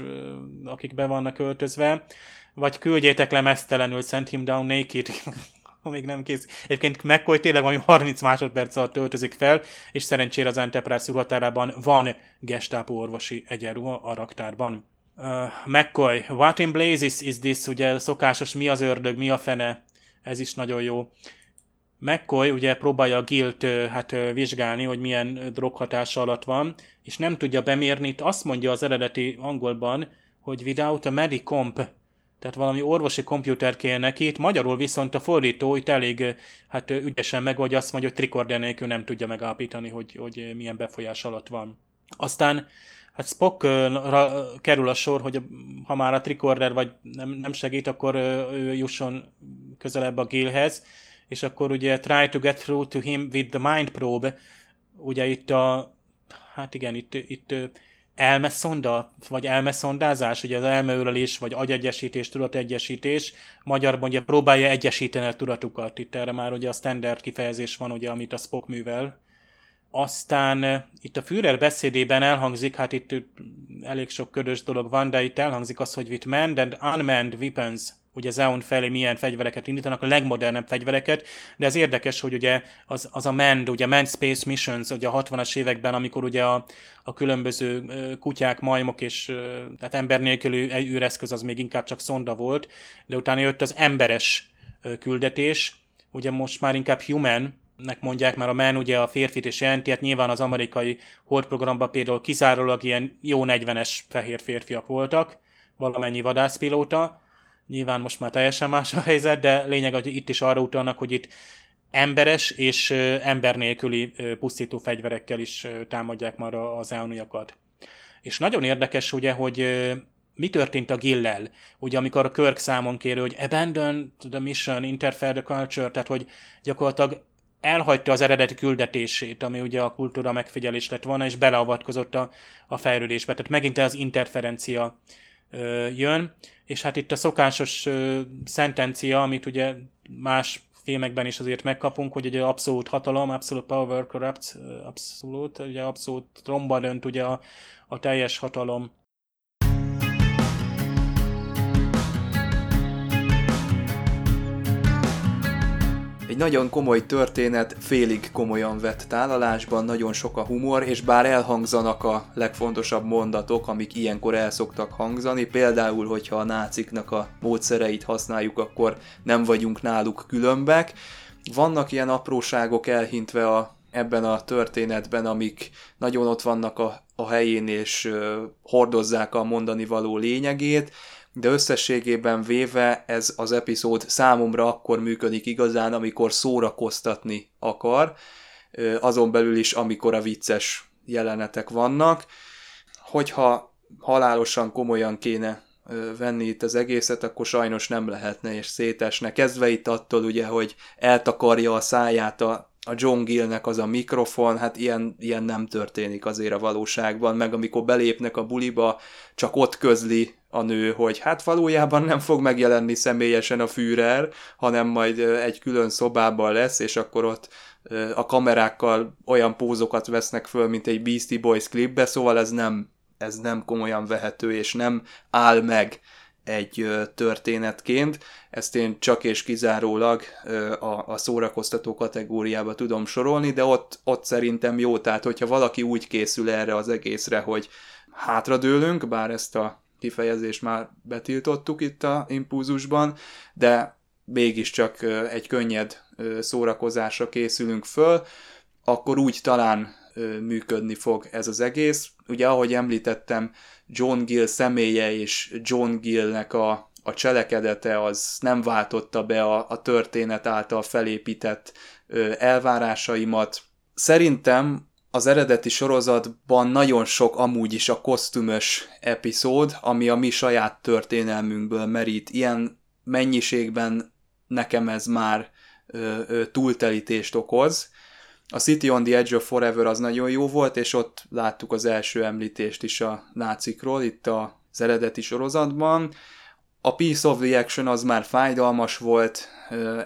C: akik be vannak öltözve, vagy küldjétek le mesztelenül, send him down naked, még nem kész. Egyébként McCoy tényleg valami 30 másodperc alatt öltözik fel, és szerencsére az Enterprise ruhatárában van gestápó orvosi egyenruha a raktárban. Uh, McCoy, what in blazes is this, ugye szokásos mi az ördög, mi a fene, ez is nagyon jó. McCoy ugye próbálja a Gilt hát vizsgálni, hogy milyen droghatása alatt van, és nem tudja bemérni, itt azt mondja az eredeti angolban, hogy without a medicomp, tehát valami orvosi komputer kéne neki, itt magyarul viszont a fordító itt elég hát ügyesen megoldja, azt mondja, hogy trikorder nélkül nem tudja megállapítani, hogy, hogy milyen befolyás alatt van. Aztán hát Spockra kerül a sor, hogy ha már a trikorder vagy nem, nem segít, akkor ő jusson közelebb a Gilhez, és akkor ugye try to get through to him with the mind probe, ugye itt a, hát igen, itt, itt elmeszonda, vagy elmeszondázás, ugye az elmeölelés, vagy agyegyesítés, tudategyesítés, magyarban ugye próbálja egyesíteni a tudatukat. Itt erre már ugye a standard kifejezés van, ugye, amit a Spock művel. Aztán itt a Führer beszédében elhangzik, hát itt elég sok ködös dolog van, de itt elhangzik az, hogy with manned and unmanned weapons ugye Zeon felé milyen fegyvereket indítanak, a legmodernebb fegyvereket, de ez érdekes, hogy ugye az, az a MAND, ugye Manned Space Missions, ugye a 60-as években, amikor ugye a, a különböző kutyák, majmok és tehát ember nélküli űreszköz az még inkább csak szonda volt, de utána jött az emberes küldetés, ugye most már inkább human, nek mondják, mert a man ugye a férfit is jelenti, hát nyilván az amerikai Hold programban például kizárólag ilyen jó 40-es fehér férfiak voltak, valamennyi vadászpilóta, Nyilván most már teljesen más a helyzet, de lényeg, hogy itt is arra utalnak, hogy itt emberes és ember nélküli pusztító fegyverekkel is támadják már az elnőjakat. És nagyon érdekes ugye, hogy mi történt a Gillel, ugye amikor a Kirk számon kérő, hogy abandon the mission, interfere the culture, tehát hogy gyakorlatilag elhagyta az eredeti küldetését, ami ugye a kultúra megfigyelés lett volna, és beleavatkozott a, a fejlődésbe. Tehát megint az interferencia jön. És hát itt a szokásos szentencia, amit ugye más filmekben is azért megkapunk, hogy ugye abszolút hatalom, abszolút power corrupt, abszolút, ugye abszolút romba dönt ugye a, a teljes hatalom
A: Egy nagyon komoly történet félig komolyan vett tálalásban, nagyon sok a humor, és bár elhangzanak a legfontosabb mondatok, amik ilyenkor el szoktak hangzani, például, hogyha a náciknak a módszereit használjuk, akkor nem vagyunk náluk különbek. Vannak ilyen apróságok elhintve a, ebben a történetben, amik nagyon ott vannak a, a helyén, és uh, hordozzák a mondani való lényegét, de összességében véve ez az epizód számomra akkor működik igazán, amikor szórakoztatni akar, azon belül is, amikor a vicces jelenetek vannak. Hogyha halálosan komolyan kéne venni itt az egészet, akkor sajnos nem lehetne és szétesne. Kezdve itt attól ugye, hogy eltakarja a száját a, a John Gillnek az a mikrofon, hát ilyen, ilyen nem történik azért a valóságban, meg amikor belépnek a buliba, csak ott közli a nő, hogy hát valójában nem fog megjelenni személyesen a Führer, hanem majd egy külön szobában lesz, és akkor ott a kamerákkal olyan pózokat vesznek föl, mint egy Beastie Boys klipbe, szóval ez nem, ez nem komolyan vehető, és nem áll meg egy történetként. Ezt én csak és kizárólag a, a szórakoztató kategóriába tudom sorolni, de ott, ott szerintem jó, tehát hogyha valaki úgy készül erre az egészre, hogy hátradőlünk, bár ezt a kifejezést már betiltottuk itt a impulzusban, de mégiscsak egy könnyed szórakozásra készülünk föl, akkor úgy talán működni fog ez az egész. Ugye, ahogy említettem, John Gill személye és John Gillnek a, a cselekedete az nem váltotta be a, a történet által felépített elvárásaimat. Szerintem az eredeti sorozatban nagyon sok amúgy is a kosztümös epizód, ami a mi saját történelmünkből merít. Ilyen mennyiségben nekem ez már ö, ö, túltelítést okoz. A City on the Edge of Forever az nagyon jó volt, és ott láttuk az első említést is a nácikról, itt az eredeti sorozatban. A Piece of the Action az már fájdalmas volt,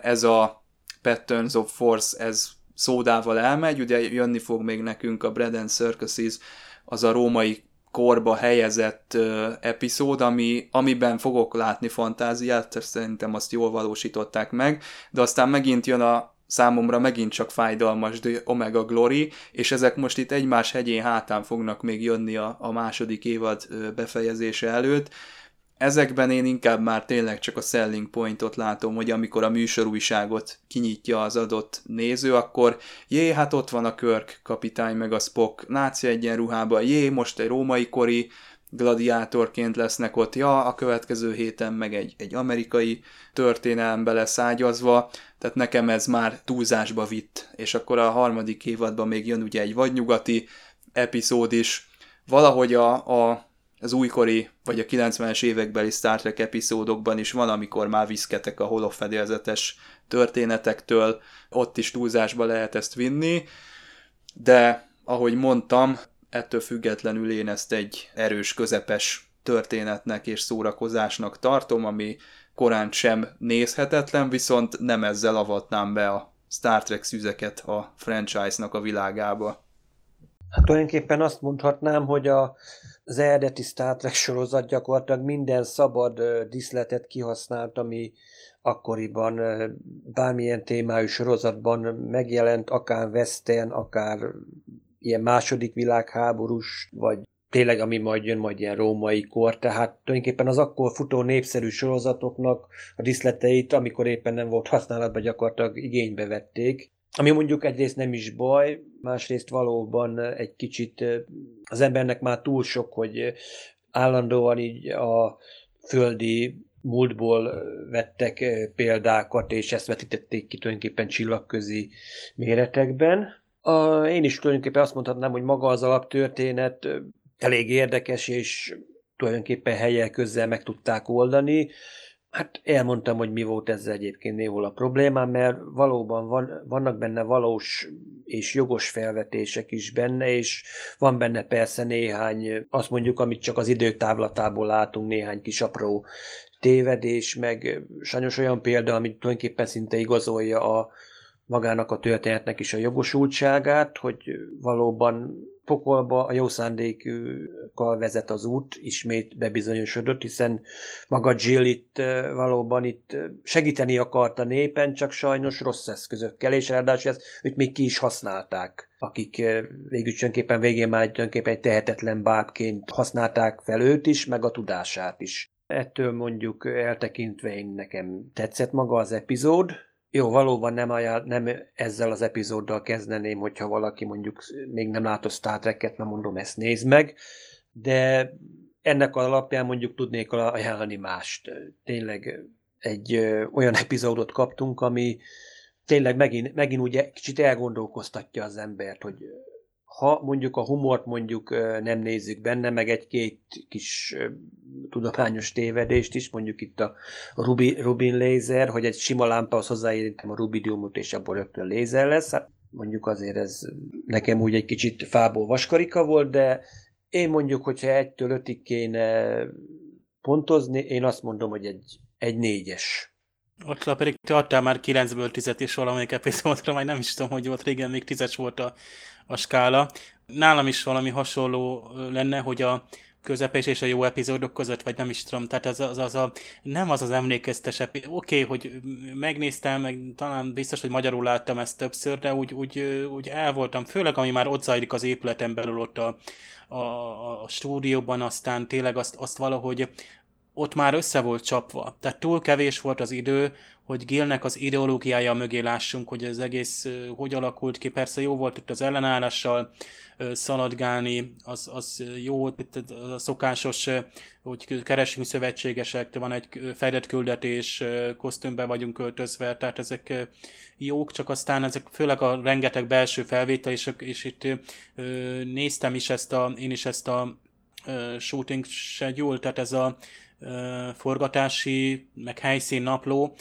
A: ez a Patterns of Force, ez szódával elmegy, ugye jönni fog még nekünk a Bread and Circuses, az a római korba helyezett epizód, ami, amiben fogok látni fantáziát, szerintem azt jól valósították meg, de aztán megint jön a számomra megint csak fájdalmas de Omega Glory, és ezek most itt egymás hegyén hátán fognak még jönni a, a második évad befejezése előtt, Ezekben én inkább már tényleg csak a selling pointot látom, hogy amikor a műsorújságot kinyitja az adott néző, akkor jé, hát ott van a Körk kapitány meg a Spock náci egyenruhában, jé, most egy római kori gladiátorként lesznek ott, ja, a következő héten meg egy, egy amerikai történelembe lesz ágyazva, tehát nekem ez már túlzásba vitt, és akkor a harmadik évadban még jön ugye egy vadnyugati epizód is, valahogy a, a az újkori, vagy a 90-es évekbeli Star Trek epizódokban is van, amikor már viszketek a holofedélzetes történetektől, ott is túlzásba lehet ezt vinni, de ahogy mondtam, ettől függetlenül én ezt egy erős, közepes történetnek és szórakozásnak tartom, ami korán sem nézhetetlen, viszont nem ezzel avatnám be a Star Trek szüzeket a franchise-nak a világába.
B: Hát tulajdonképpen azt mondhatnám, hogy a, az eredeti Star Trek sorozat gyakorlatilag minden szabad diszletet kihasznált, ami akkoriban bármilyen témájú sorozatban megjelent, akár western, akár ilyen második világháborús, vagy tényleg ami majd jön, majd ilyen római kor, tehát tulajdonképpen az akkor futó népszerű sorozatoknak a diszleteit, amikor éppen nem volt használatban, gyakorlatilag igénybe vették. Ami mondjuk egyrészt nem is baj, másrészt valóban egy kicsit az embernek már túl sok, hogy állandóan így a földi múltból vettek példákat, és ezt vetítették ki tulajdonképpen csillagközi méretekben. A, én is tulajdonképpen azt mondhatnám, hogy maga az alaptörténet elég érdekes, és tulajdonképpen helyel közel meg tudták oldani. Hát elmondtam, hogy mi volt ezzel egyébként néhol a problémám, mert valóban van, vannak benne valós és jogos felvetések is benne, és van benne persze néhány, azt mondjuk, amit csak az idők távlatából látunk, néhány kis apró tévedés, meg sajnos olyan példa, amit tulajdonképpen szinte igazolja a magának a történetnek is a jogosultságát, hogy valóban pokolba a jó szándékkal vezet az út, ismét bebizonyosodott, hiszen maga Jill itt valóban itt segíteni akart a népen, csak sajnos rossz eszközökkel, és ráadásul ezt őt még ki is használták, akik végül tulajdonképpen végén már tulajdonképpen egy tehetetlen bábként használták fel őt is, meg a tudását is. Ettől mondjuk eltekintve én nekem tetszett maga az epizód, jó, valóban nem, ajánl, nem ezzel az epizóddal kezdeném, hogyha valaki mondjuk még nem látott Star Trek-et, mert mondom, ezt nézd meg, de ennek alapján mondjuk tudnék ajánlani mást. Tényleg egy ö, olyan epizódot kaptunk, ami tényleg megint, megint úgy kicsit elgondolkoztatja az embert, hogy ha mondjuk a humort mondjuk nem nézzük benne, meg egy-két kis tudományos tévedést is, mondjuk itt a Rubi, Rubin lézer, hogy egy sima lámpához hozzáérintem a rubidiumot, és abból rögtön lézer lesz, hát mondjuk azért ez nekem úgy egy kicsit fából vaskarika volt, de én mondjuk, hogyha egytől ötig kéne pontozni, én azt mondom, hogy egy, egy négyes.
C: Ott pedig te adtál már 9-ből 10 és valamelyik epizódra, majd nem is tudom, hogy volt régen, még 10 volt a, a skála. Nálam is valami hasonló lenne, hogy a közepes és a jó epizódok között, vagy nem is tudom, tehát az, az, az a, nem az az emlékeztes. Oké, okay, hogy megnéztem, meg talán biztos, hogy magyarul láttam ezt többször, de úgy, úgy, úgy el voltam, főleg ami már ott zajlik az épületen belül ott a, a, a stúdióban, aztán tényleg azt, azt valahogy ott már össze volt csapva. Tehát túl kevés volt az idő, hogy Gilnek az ideológiája mögé lássunk, hogy ez egész hogy alakult ki. Persze jó volt itt az ellenállással szaladgálni, az, az jó, itt a szokásos, hogy keresünk szövetségesek, van egy fejlett küldetés, kosztümbe vagyunk költözve, tehát ezek jók, csak aztán ezek főleg a rengeteg belső felvétel, és, és itt néztem is ezt a, én is ezt a shooting schedule, tehát ez a forgatási, meg helyszín napló,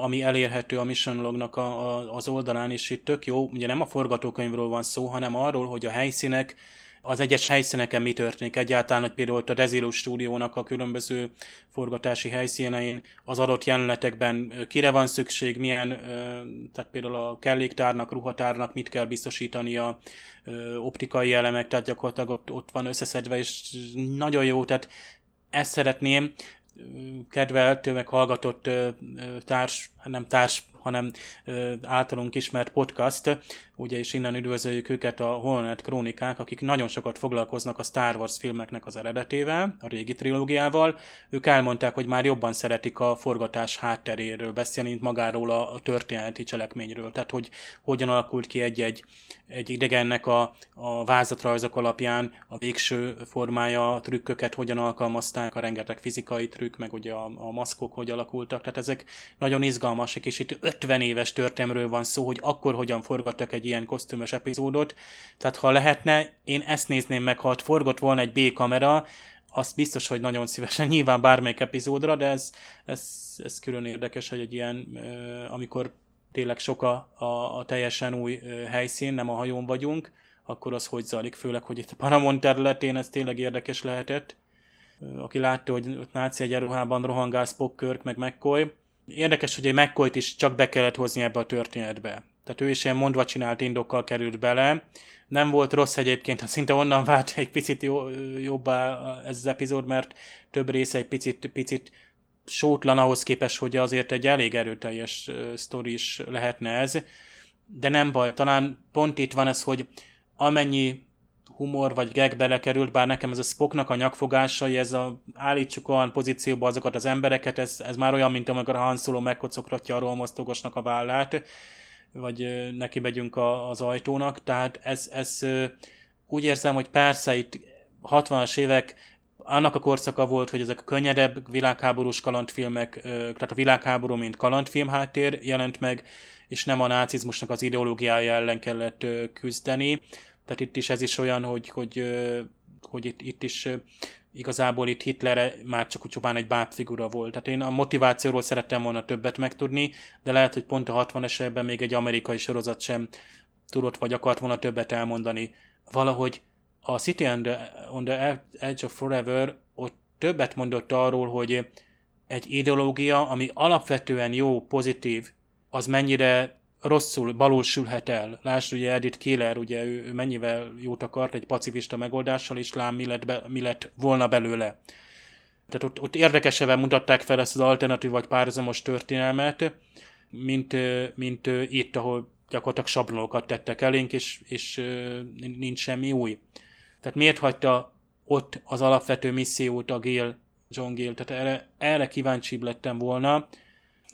C: ami elérhető a Mission Lognak a, a, az oldalán, és itt tök jó, ugye nem a forgatókönyvről van szó, hanem arról, hogy a helyszínek, az egyes helyszíneken mi történik. Egyáltalán, hogy például a Dezilo stúdiónak a különböző forgatási helyszínein az adott jelenetekben kire van szükség, milyen, tehát például a kelléktárnak, ruhatárnak mit kell biztosítani a optikai elemek, tehát gyakorlatilag ott, ott van összeszedve, és nagyon jó, tehát ezt szeretném, kedvelt, meg hallgatott társ, nem társ, hanem általunk ismert podcast, ugye és innen üdvözöljük őket a Holnet Krónikák, akik nagyon sokat foglalkoznak a Star Wars filmeknek az eredetével, a régi trilógiával. Ők elmondták, hogy már jobban szeretik a forgatás hátteréről beszélni, mint magáról a, a történeti cselekményről. Tehát, hogy hogyan alakult ki egy-egy egy idegennek a, a vázatrajzok alapján a végső formája, a trükköket hogyan alkalmazták, a rengeteg fizikai trükk, meg ugye a, a maszkok hogy alakultak. Tehát ezek nagyon izgalmasak, és itt 50 éves történelmről van szó, hogy akkor hogyan forgattak egy ilyen kosztümös epizódot. Tehát ha lehetne, én ezt nézném meg, ha ott forgott volna egy B-kamera, azt biztos, hogy nagyon szívesen, nyilván bármelyik epizódra, de ez, ez, ez külön érdekes, hogy egy ilyen, amikor tényleg sok a, a, a teljesen új helyszín, nem a hajón vagyunk, akkor az hogy zajlik, főleg, hogy itt a Paramount területén ez tényleg érdekes lehetett. Aki látta, hogy ott náci egyenruhában rohangál Spock, Kirk, meg McCoy. Érdekes, hogy egy mccoy is csak be kellett hozni ebbe a történetbe. Tehát ő is ilyen mondva csinált indokkal került bele. Nem volt rossz egyébként, ha szinte onnan vált egy picit jó, jobbá ez az epizód, mert több része egy picit, picit sótlan ahhoz képest, hogy azért egy elég erőteljes sztori is lehetne ez. De nem baj, talán pont itt van ez, hogy amennyi humor vagy gag belekerült, bár nekem ez a Spocknak a nyakfogásai, ez a állítsuk olyan pozícióba azokat az embereket, ez, ez már olyan, mint amikor a Han Solo megkocokratja a rolmosztogosnak a vállát, vagy neki megyünk a, az ajtónak, tehát ez, ez úgy érzem, hogy persze itt 60-as évek annak a korszaka volt, hogy ezek a könnyedebb világháborús kalandfilmek, tehát a világháború, mint kalandfilm háttér jelent meg, és nem a nácizmusnak az ideológiája ellen kellett küzdeni. Tehát itt is ez is olyan, hogy, hogy, hogy itt, itt is igazából itt Hitler már csak csupán egy bábfigura volt. Tehát én a motivációról szerettem volna többet megtudni, de lehet, hogy pont a 60-es évben még egy amerikai sorozat sem tudott vagy akart volna többet elmondani. Valahogy a City on the, on the Edge of Forever ott többet mondott arról, hogy egy ideológia, ami alapvetően jó, pozitív, az mennyire rosszul, balul sülhet el. Lásd, ugye Edith Killer, ugye ő, ő mennyivel jót akart egy pacifista megoldással, és lám mi lett, be, mi lett volna belőle. Tehát ott, ott érdekesebben mutatták fel ezt az alternatív vagy párhuzamos történelmet, mint, mint itt, ahol gyakorlatilag sablonokat tettek elénk, és, és nincs semmi új. Tehát miért hagyta ott az alapvető missziót a Gale, John Gale? Tehát erre, erre kíváncsibb lettem volna,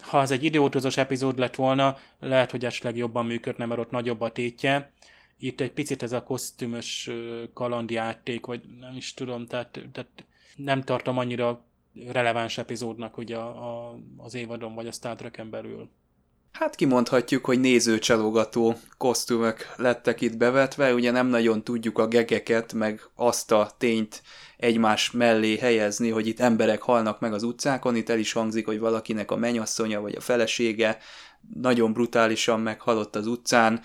C: ha ez egy idiótozós epizód lett volna, lehet, hogy esetleg jobban működne, mert ott nagyobb a tétje. Itt egy picit ez a kosztümös kalandjáték, vagy nem is tudom, tehát, tehát nem tartom annyira releváns epizódnak ugye a, a, az évadon, vagy a Star Trek-en belül.
A: Hát kimondhatjuk, hogy nézőcsalogató kosztümök lettek itt bevetve, ugye nem nagyon tudjuk a gegeket, meg azt a tényt egymás mellé helyezni, hogy itt emberek halnak meg az utcákon, itt el is hangzik, hogy valakinek a menyasszonya vagy a felesége nagyon brutálisan meghalott az utcán,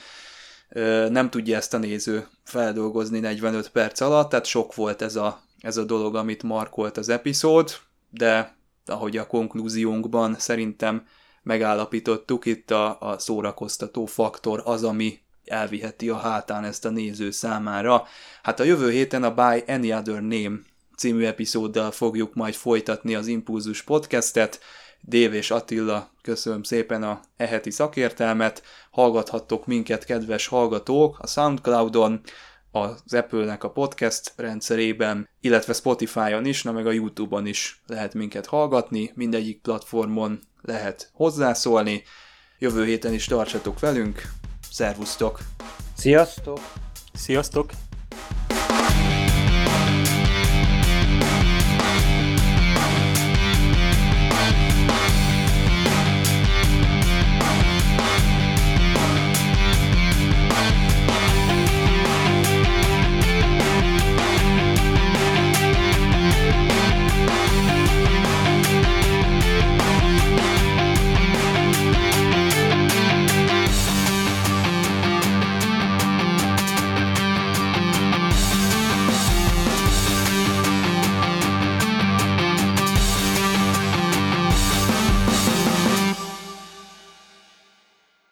A: nem tudja ezt a néző feldolgozni 45 perc alatt, tehát sok volt ez a, ez a dolog, amit markolt az epizód, de ahogy a konklúziónkban szerintem megállapítottuk, itt a, a szórakoztató faktor az, ami elviheti a hátán ezt a néző számára. Hát a jövő héten a By Any Other Name című epizóddal fogjuk majd folytatni az Impulzus podcastet. Dév és Attila, köszönöm szépen a eheti szakértelmet, hallgathattok minket, kedves hallgatók, a Soundcloudon, az Apple-nek a podcast rendszerében, illetve Spotify-on is, na meg a YouTube-on is lehet minket hallgatni, mindegyik platformon lehet hozzászólni. Jövő héten is tartsatok velünk, szervusztok!
B: Sziasztok!
C: Sziasztok!